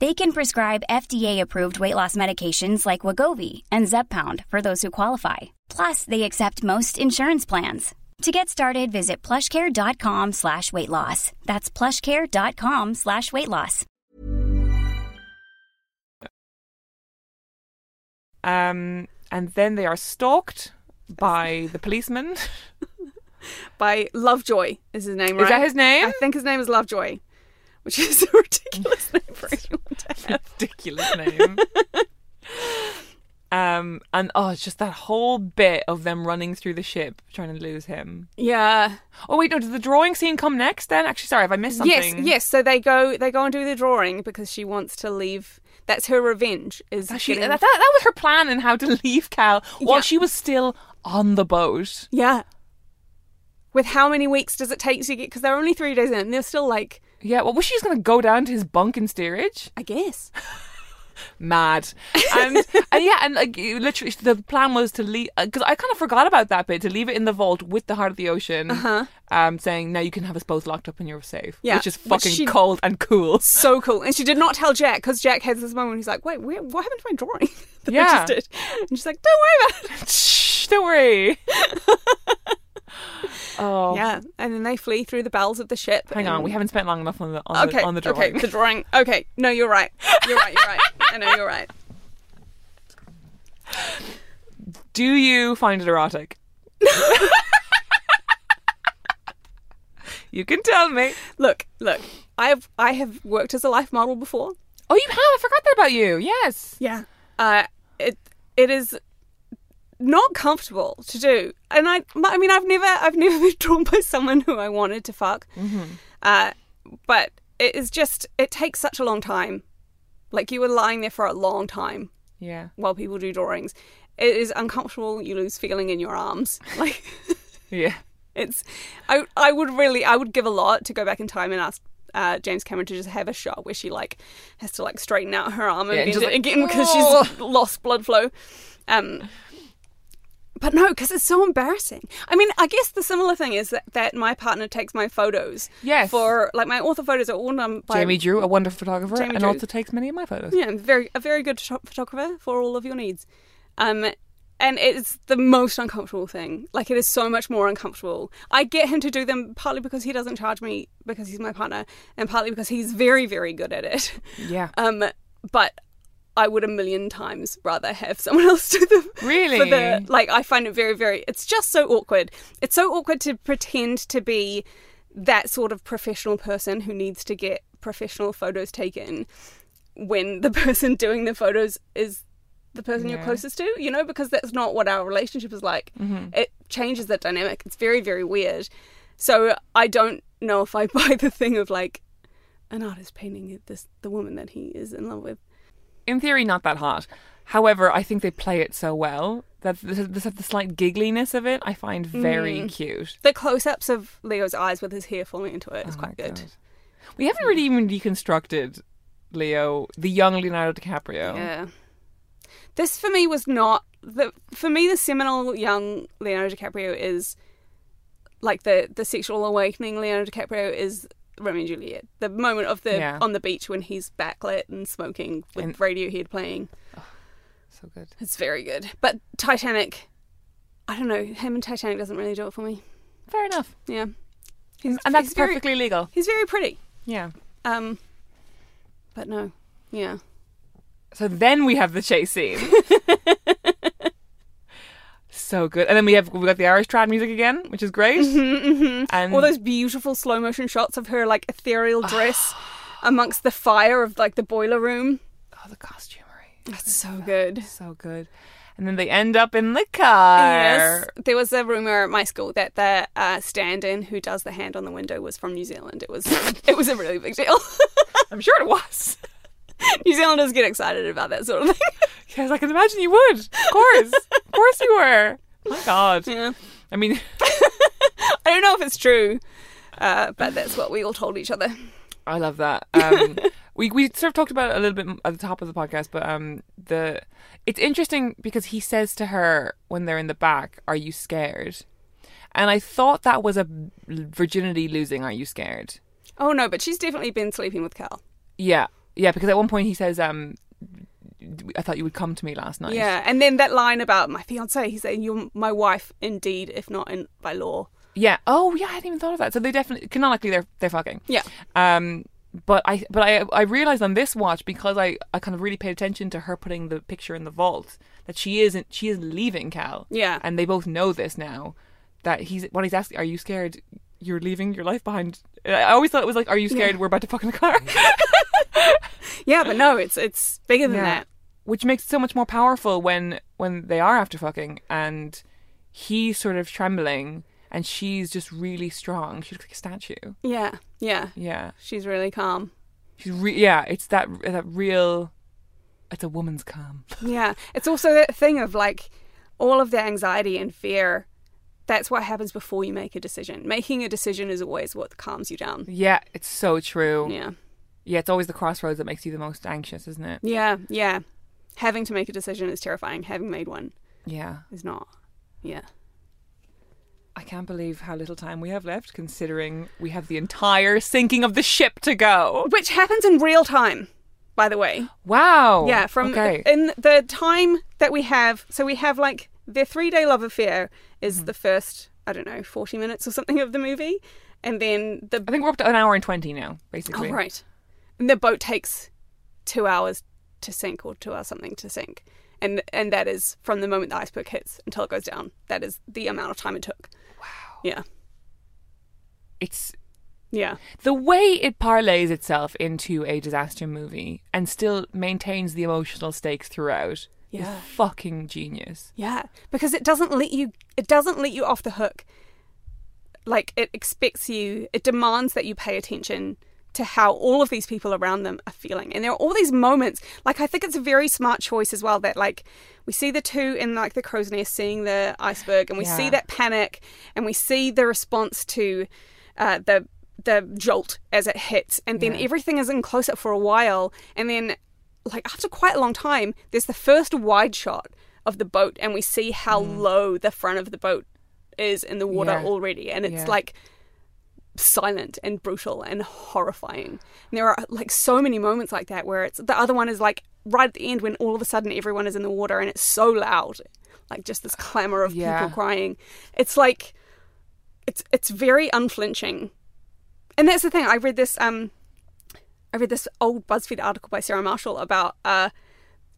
They can prescribe FDA-approved weight loss medications like Wegovy and Zepbound for those who qualify. Plus, they accept most insurance plans. To get started, visit plushcare.com slash weight loss. That's plushcare.com slash weight loss. um and then they are stalked by the policeman by Lovejoy is his name, right? Is that his name? I think his name is Lovejoy, which is a ridiculous name for anyone to have. ridiculous name. um, and oh, it's just that whole bit of them running through the ship trying to lose him. Yeah. Oh wait, no, did the drawing scene come next? Then actually, sorry, have I missed something? Yes, yes. So they go they go and do the drawing because she wants to leave. That's her revenge. Is That, she, getting- that, that that was her plan and how to leave Cal while Yeah. she was still on the boat. yeah. With how many weeks does it take to get? Because they're only three days in. and They're still like, Yeah, well, was she just going to go down to his bunk in steerage? I guess. Mad. And, and yeah, and like literally, the plan was to leave because I kind of forgot about that bit to leave it in the vault with the heart of the ocean, uh-huh. um, saying now you can have us both locked up and you're safe. Yeah, which is fucking she- cold and cool. So cool. And she did not tell Jack because Jack has this moment. He's like, wait, where, what happened to my drawing? that I Yeah. just did? And she's like, don't worry about it. Shh, don't worry. oh, Yeah. And then they flee through the bowels of the ship. Hang on, we haven't spent long enough on the on, Okay. the, on the drawing. Okay. The drawing. Okay. No, you're right. You're right. You're right. I know you're right. Do you find it erotic? you can tell me. Look, look. I have I have worked as a life model before. Oh, you have. I forgot that about you. Yes. Yeah. Uh, it it is not comfortable to do, and I I mean I've never I've never been drawn by someone who I wanted to fuck. Uh, but it is just it takes such a long time. Like you were lying there for a long time Yeah. while people do drawings. It is uncomfortable. You lose feeling in your arms. Like Yeah. it's I I would really I would give a lot to go back in time and ask uh, James Cameron to just have a shot where she like has to like straighten out her arm and Yeah, bend it like, again because "Oh." she's lost blood flow. Um, but no, because it's so embarrassing. I mean, I guess the similar thing is that, that my partner takes my photos. Yes. For like my author photos are all done by Jamie Drew, a wonderful photographer, Jamie and Drew. also takes many of my photos. Yeah, very a very good photographer for all of your needs. Um, and it's the most uncomfortable thing. Like it is so much more uncomfortable. I get him to do them partly because he doesn't charge me because he's my partner, and partly because he's very very good at it. Yeah. Um, but I would a million times rather have someone else do them. Really? For the like, I find it very very. It's just so awkward. It's so awkward to pretend to be that sort of professional person who needs to get professional photos taken when the person doing the photos is the person you're closest to, you know, because that's not what our relationship is like. Mm-hmm. It changes that dynamic. It's very, very weird. So I don't know if I buy the thing of like an artist painting this the woman that he is in love with. In theory, not that hot. However, I think they play it so well that the, the, the slight giggliness of it I find very mm. cute. The close-ups of Leo's eyes with his hair falling into it is Oh quite good. God. We haven't really even deconstructed Leo, the young Leonardo DiCaprio. Yeah. This for me was not the for me the seminal young Leonardo DiCaprio is like the the sexual awakening Leonardo DiCaprio is Romeo and Juliet. The moment of the Yeah. on the beach when he's backlit and smoking with And- Radiohead playing. So good. It's very good. But Titanic I don't know, him and Titanic doesn't really do it for me. Fair enough. Yeah. He's, And that's very- perfectly legal. he's very pretty. Yeah. Um but no. Yeah. So then we have the chase scene. so good. And then we have we got the Irish trad music again, which is great. And all those beautiful slow motion shots of her like ethereal dress amongst the fire of like the boiler room. oh, the costumery. That's so good. So good. And then they end up in the car. Yes, there was a rumor at my school that the uh, stand-in who does the hand on the window was from New Zealand. It was it was a really big deal. I'm sure it was. New Zealanders get excited about that sort of thing. Yes, I can imagine you would. Of course. of course you were. My God. yeah, I mean, I don't know if it's true, uh, but that's what we all told each other. I love that. Um, we we sort of talked about it a little bit at the top of the podcast, but um, the it's interesting because he says to her when they're in the back, "Are you scared?" And I thought that was a virginity losing. Are you scared? Oh no, but she's definitely been sleeping with Cal. Yeah, yeah. Because at one point he says, um, "I thought you would come to me last night." Yeah, and then that line about my fiance, he's saying, "You're my wife, indeed, if not in by law." yeah. Oh, yeah. I hadn't even thought of that. So they definitely canonically they're they're fucking. Yeah. Um, but I but I I realized on this watch because I I kind of really paid attention to her putting the picture in the vault that she isn't she is leaving Cal. Yeah. And they both know this now. That he's what he's asking. Are you scared? You're leaving your life behind. I always thought it was like, are you scared? We're about to fuck in the car. Yeah, but no, it's it's bigger than that. Which makes it so much more powerful when when they are after fucking and he's sort of trembling and she's just really strong. She looks like a statue. Yeah, yeah. Yeah. She's really calm. She's re- yeah, it's that that real it's a woman's calm. Yeah. It's also that thing of like all of the anxiety and fear. That's what happens before you make a decision. Making a decision is always what calms you down. Yeah, it's so true. Yeah. Yeah, it's always the crossroads that makes you the most anxious, isn't it? Yeah, yeah. Having to make a decision is terrifying. Having made one Yeah. is not. Yeah. I can't believe how little time we have left considering we have the entire sinking of the ship to go. Which happens in real time, by the way. Wow. Yeah, from Okay. in the time that we have. So we have like their three day love affair is Mm-hmm. the first I don't know forty minutes or something of the movie, and then the I think we're up to an hour and 20 now, basically. oh right, the boat takes two hours to sink or two hours something to sink, and and that is from the moment the iceberg hits until it goes down. That is the amount of time it took. Wow. Yeah. It's Yeah. the way it parlays itself into a disaster movie and still maintains the emotional stakes throughout Yeah. is fucking genius. Yeah, because it doesn't let you it doesn't let you off the hook. Like it expects you it demands that you pay attention to how all of these people around them are feeling. And there are all these moments like I think it's a very smart choice as well that like we see the two in like the crow's nest seeing the iceberg and we see that panic and we see the response to uh, the the jolt as it hits and then Yeah. everything is in close up for a while and then like after quite a long time there's the first wide shot of the boat and we see how low the front of the boat is in the water Mm. Yeah. already and it's Yeah. like silent and brutal and horrifying. And there are like so many moments like that where it's the other one is like right at the end when all of a sudden everyone is in the water and it's so loud like just this clamor of Yeah. people crying. It's like it's it's very unflinching. And that's the thing. I read this um i read this old buzzfeed article by sarah marshall about uh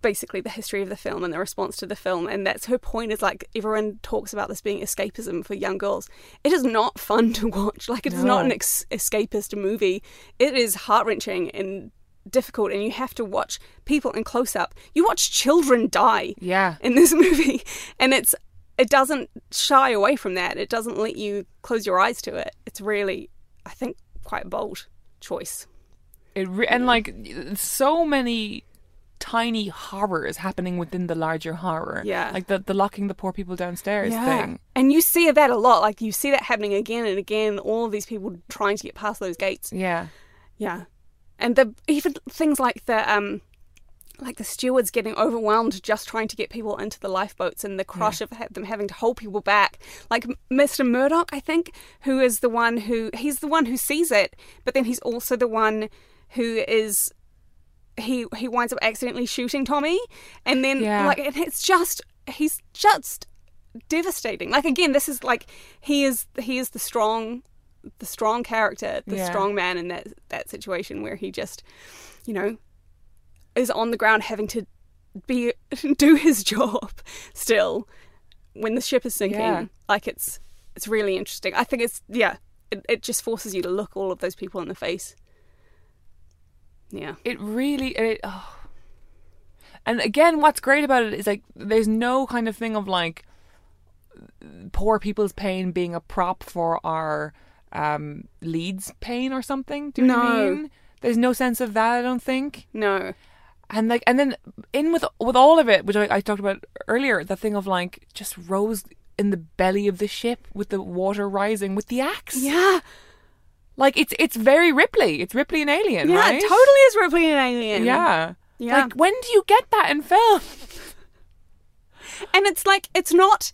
basically the history of the film and the response to the film and that's her point is like everyone talks about this being escapism for young girls it is not fun to watch like it's not an ex- escapist movie it is heart-wrenching and difficult and you have to watch people in close up you watch children die Yeah. in this movie and it's it doesn't shy away from that. It doesn't let you close your eyes to it. It's really, I think, quite a bold choice. It re- and like so many tiny horrors happening within the larger horror. Yeah. like the the locking the poor people downstairs thing. And you see that a lot. Like you see that happening again and again. All these people trying to get past those gates. Yeah, Yeah, and the even things like the um, like the stewards getting overwhelmed just trying to get people into the lifeboats and the crush of ha- them having to hold people back. Like Mr. Murdoch, I think, who is the one who he's the one who sees it, but then he's also the one who is he he winds up accidentally shooting Tommy, and then Yeah. like and it's just he's just devastating. Like again, this is like he is he is the strong the strong character, the Yeah. strong man in that that situation where he just you know is on the ground having to be do his job still when the ship is sinking. Yeah. Like it's it's really interesting. I think it's yeah, it, it just forces you to look all of those people in the face. Yeah. it really it. Oh. And again, what's great about it is like there's no kind of thing of like poor people's pain being a prop for our um, leads' pain or something. Do you know what I mean? There's no sense of that. I don't think. No. and like and then in with with all of it which I, I talked about earlier the thing of like just rose in the belly of the ship with the water rising with the axe Yeah. Like it's it's very ripley it's ripley and alien Yeah, right it totally is Ripley and Alien. yeah Yeah. like when do you get that in film And it's like it's not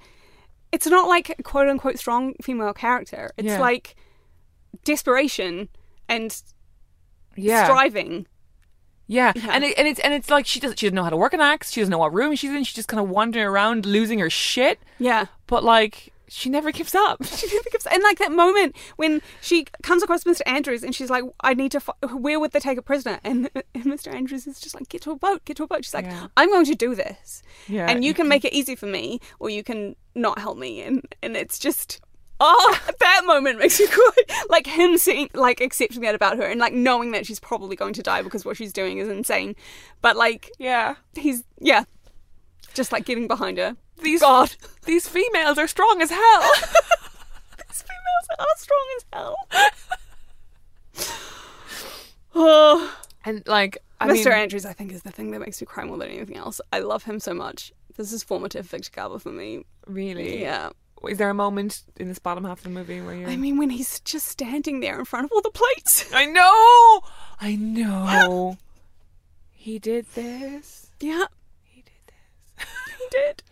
it's not like a quote unquote strong female character. It's Yeah. like desperation and yeah striving. yeah, Yeah. and it, and it's and it's like she doesn't she doesn't know how to work an axe she doesn't know what room she's in she's just kind of wandering around losing her shit Yeah. but like she never gives up She never gives- up. and like that moment when she comes across Mr. Andrews and she's like, "I need to. F- where would they take a prisoner?" And, and Mr. Andrews is just like, "Get to a boat. Get to a boat." She's like, Yeah. "I'm going to do this, Yeah, and you you can make it easy for me, or you can not help me." And and it's just. Oh, that moment makes me cry. Like him seeing, like accepting that about her, and like knowing that she's probably going to die because what she's doing is insane. But like yeah he's, yeah, just like getting behind her. These God, these females are strong as hell these females are strong as hell. oh, And like, I Mr. mean, Andrews, I think, is the thing that makes me cry more than anything else. I love him so much. This is formative Victor Garber for me. really, Yeah. Is there a moment in this bottom half of the movie where you're? I mean, when he's just standing there in front of all the plates. I know, I know. he did this. yeah, He did this. he did.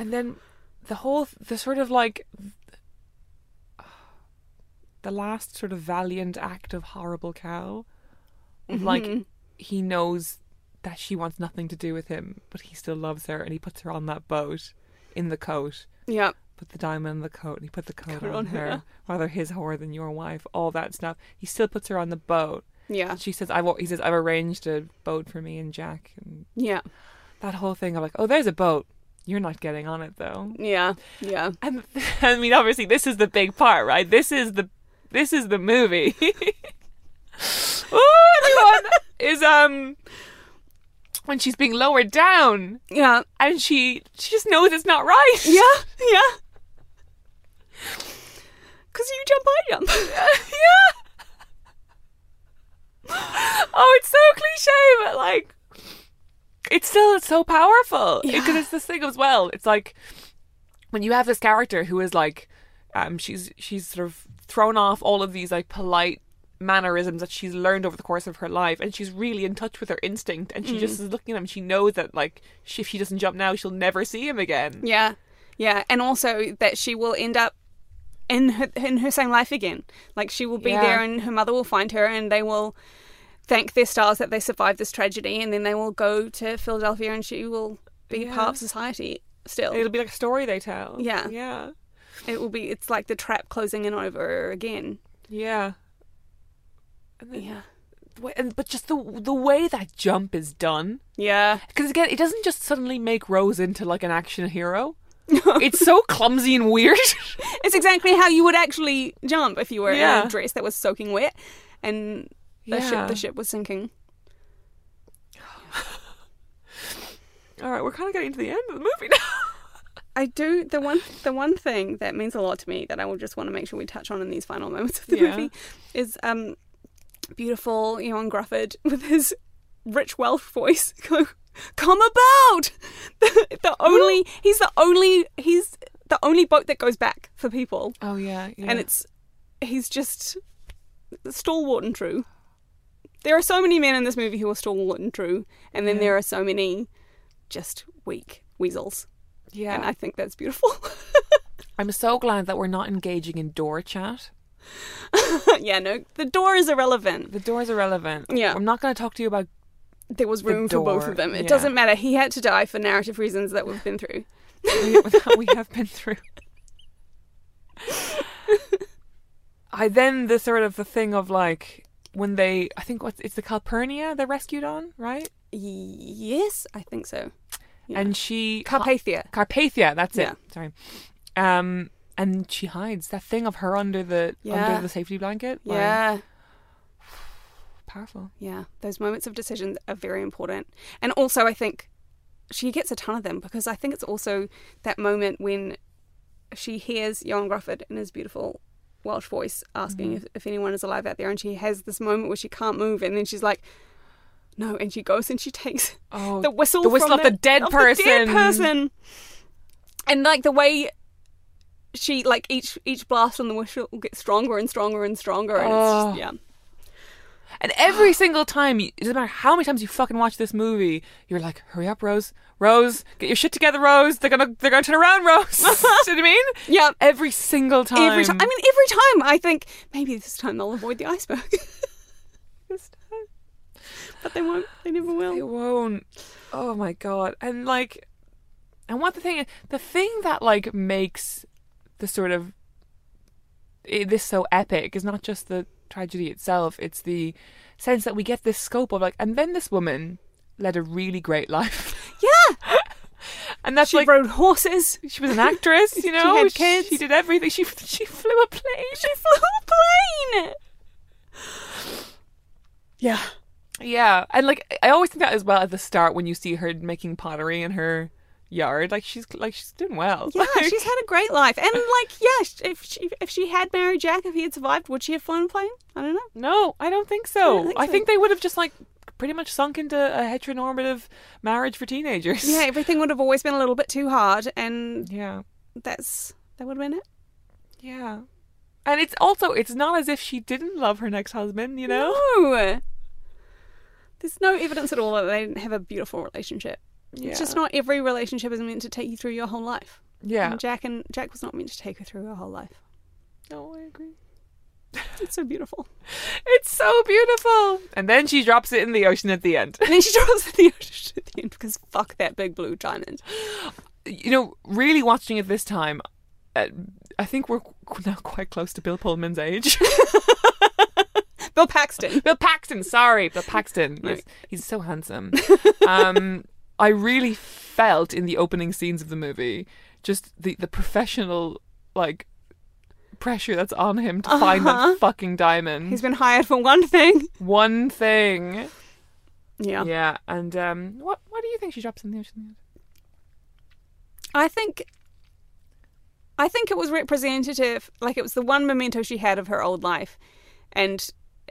And then the whole, the sort of like, the last sort of valiant act of horrible cow, like Mm-hmm. he knows that she wants nothing to do with him, but he still loves her, and he puts her on that boat in the coat. Yeah. put the diamond in the coat and he put the coat Coat on, on her. her. Rather his whore than your wife, all that stuff. He still puts her on the boat. Yeah. She says, "I've," he says, "I've arranged a boat for me and Jack." And Yeah. that whole thing of like, "Oh, there's a boat. You're not getting on it though." Yeah. Yeah. And I mean, obviously, this is the big part, right? This is the this is the movie. oh, everyone is um when she's being lowered down Yeah. and she she just knows it's not right. Yeah. Yeah. Because you jump, I jump. yeah. Oh, it's so cliche, but like, it's still so powerful because Yeah. it's this thing as well. It's like when you have this character who is like, um, she's she's sort of thrown off all of these like polite mannerisms that she's learned over the course of her life, and she's really in touch with her instinct, and she Mm. just is looking at him. She knows that like she, if she doesn't jump now, she'll never see him again. Yeah, yeah, and also that she will end up in her in her same life again. Like she will be Yeah. there, and her mother will find her, and they will thank their stars that they survived this tragedy, and then they will go to Philadelphia, and she will be Yeah. part of society still. It'll be like a story they tell. Yeah. yeah, It will be. It's like the trap closing in over again. yeah. And then, Yeah, the way- and but just the the way that jump is done. yeah, Because again, it doesn't just suddenly make Rose into like an action hero. it's so clumsy and weird. it's exactly how you would actually jump if you were in a dress that was soaking wet, and the ship the ship was sinking. All right, we're kind of getting to the end of the movie now. I do the one the one thing that means a lot to me that I will just want to make sure we touch on in these final moments of the Yeah. movie is um beautiful Ioan Gruffudd with his rich Welsh voice go come about the, the only he's the only he's the only boat that goes back for people Oh yeah, yeah. and it's he's just stalwart and true. There are so many men in this movie who are stalwart and true, and then Yeah. there are so many just weak weasels, yeah. and I think that's beautiful. I'm so glad that we're not engaging in door chat. yeah, no, the door is irrelevant. The door is irrelevant. Yeah. I'm not going to talk to you about. There was The room for both of them. It yeah. doesn't matter. He had to die for narrative reasons that we've been through. that we have been through. I then the sort of the thing of like when they I think what's it's the Calpurnia they're rescued on right Yes, I think so. Yeah. and she Carpathia. Carpathia that's it. Yeah. sorry um and she hides that thing of her under the Yeah. under the safety blanket like, Yeah. powerful Yeah, those moments of decision are very important. And also, I think she gets a ton of them because I think it's also that moment when she hears Ioan Gruffudd in his beautiful Welsh voice asking mm-hmm. if, if anyone is alive out there, and she has this moment where she can't move, and then she's like, "No," and she goes and she takes oh the whistle, the whistle from of the dead of the dead person. person, and like the way. She like each each blast on the whistle gets stronger and stronger and stronger, and it's Oh. just, yeah, And every single time, you- it doesn't matter how many times you fucking watch this movie, you're like, "Hurry up, Rose! Rose, get your shit together, Rose! They're gonna, they're gonna turn around, Rose." Do you know what I mean? yeah. Every single time. Every time, I mean, every time I think maybe this time they'll avoid the iceberg, This time. but they won't. They never will. They won't. Oh my god! And like, and what the thing, the thing that like makes the sort of this so epic is not just the tragedy itself; it's the sense that we get this scope of like, and then this woman led a really great life, Yeah, and that's she like rode horses. she was an actress, you know. She had kids. She did everything. She she flew a plane. She flew a plane. Yeah, Yeah, and like I always think that as well at the start when you see her making pottery and her yard, like she's like she's doing well. yeah, Like, she's had a great life, and like, yeah, if she if she had married Jack, if he had survived, would she have flown a plane? I don't know. no, I don't think so. I don't think I so. think they would have just like pretty much sunk into a heteronormative marriage for teenagers. Yeah, everything would have always been a little bit too hard, and yeah, that's that would have been it. yeah. And it's also it's not as if she didn't love her next husband, you know. No. There's no evidence at all that they didn't have a beautiful relationship. Yeah. It's just not every relationship is meant to take you through your whole life. Yeah. And Jack and Jack was not meant to take her through her whole life. No, I agree. It's so beautiful. It's so beautiful. And then she drops it in the ocean at the end. And then she drops it in the ocean at the end because fuck that big blue diamond. you know, really watching it this time, uh, I think we're now quite close to Bill Pullman's age. Bill Paxton. Bill Paxton, sorry, Bill Paxton. He's, he's so handsome. um, I really felt in the opening scenes of the movie just the the professional like pressure that's on him to find Uh-huh. that fucking diamond. He's been hired for one thing. One thing. Yeah. Yeah, and um, what what do you think she drops in the ocean? I think I think it was representative like it was the one memento she had of her old life and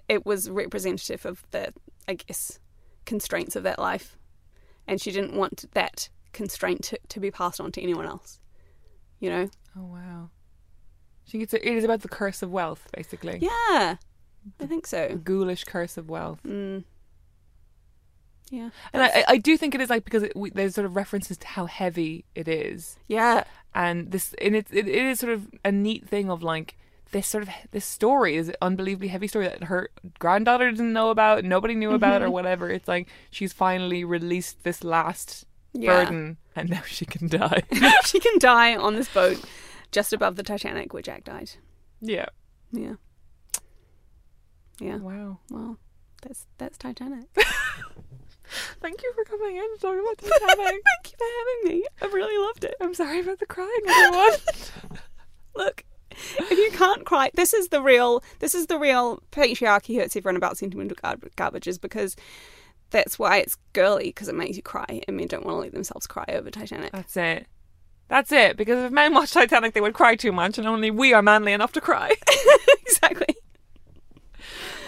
it was representative of the I guess constraints of that life. And she didn't want that constraint to, to be passed on to anyone else. You know? Oh wow. She gets it is about the curse of wealth, basically. Yeah. I think The so. ghoulish curse of wealth. Mm. Yeah. And I, I do think it is like because it, we, there's sort of references to how heavy it is, Yeah. and this and it, it it is sort of a neat thing of like this sort of this story is unbelievably heavy story that her granddaughter didn't know about, nobody knew about, or mm-hmm. whatever. It's like she's finally released this last Yeah. burden, and now she can die. she can die on this boat just above the Titanic where Jack died. yeah. Yeah. Yeah. Wow. Well, that's that's Titanic. Thank you for coming in and talking about Titanic. Thank you for having me. I really loved it. I'm sorry about the crying, everyone. Look, if you can't cry, this is the real. This is the real patriarchy hurts everyone about sentimental gar- garbage is because that's why it's girly because it makes you cry, and men don't want to let themselves cry over Titanic. That's it. That's it. Because if men watch Titanic, they would cry too much, and only we are manly enough to cry. exactly.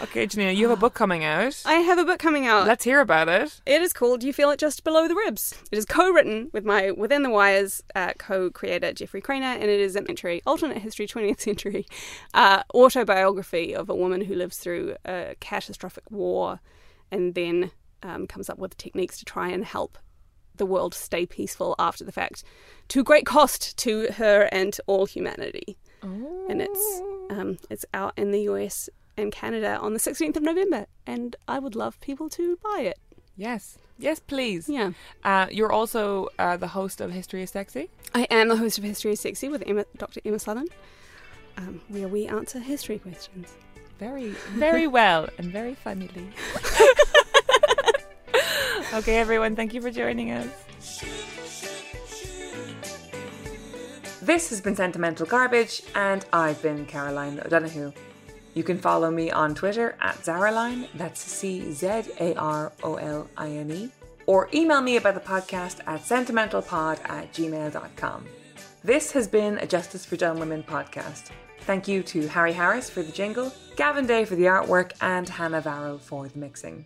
Okay, Janina, you have a book coming out. I have a book coming out. Let's hear about it. It is called You Feel It Just Below the Ribs. It is co written with my Within the Wires uh, co creator, Jeffrey Cranor, and it is an entry, alternate history, 20th century uh, autobiography of a woman who lives through a catastrophic war and then um, comes up with techniques to try and help the world stay peaceful after the fact, to great cost to her and all humanity. And it's um, it's out in the US and Canada on the 16th of November, and I would love people to buy it. Yes. Yes, please. Yeah. Uh, you're also uh, the host of History is Sexy. I am the host of History is Sexy with Emma, Dr. Emma Southon, um, where we answer history questions. Very, very well and very funnily. okay, everyone, thank you for joining us. This has been Sentimental Garbage, and I've been Caroline O'Donoghue. You can follow me on Twitter at Czaroline, that's C Z A R O L I N E, or email me about the podcast at sentimentalpod at gmail.com. This has been a Justice for Dumb Women podcast. Thank you to Harry Harris for the jingle, Gavin Day for the artwork, and Hannah Varro for the mixing.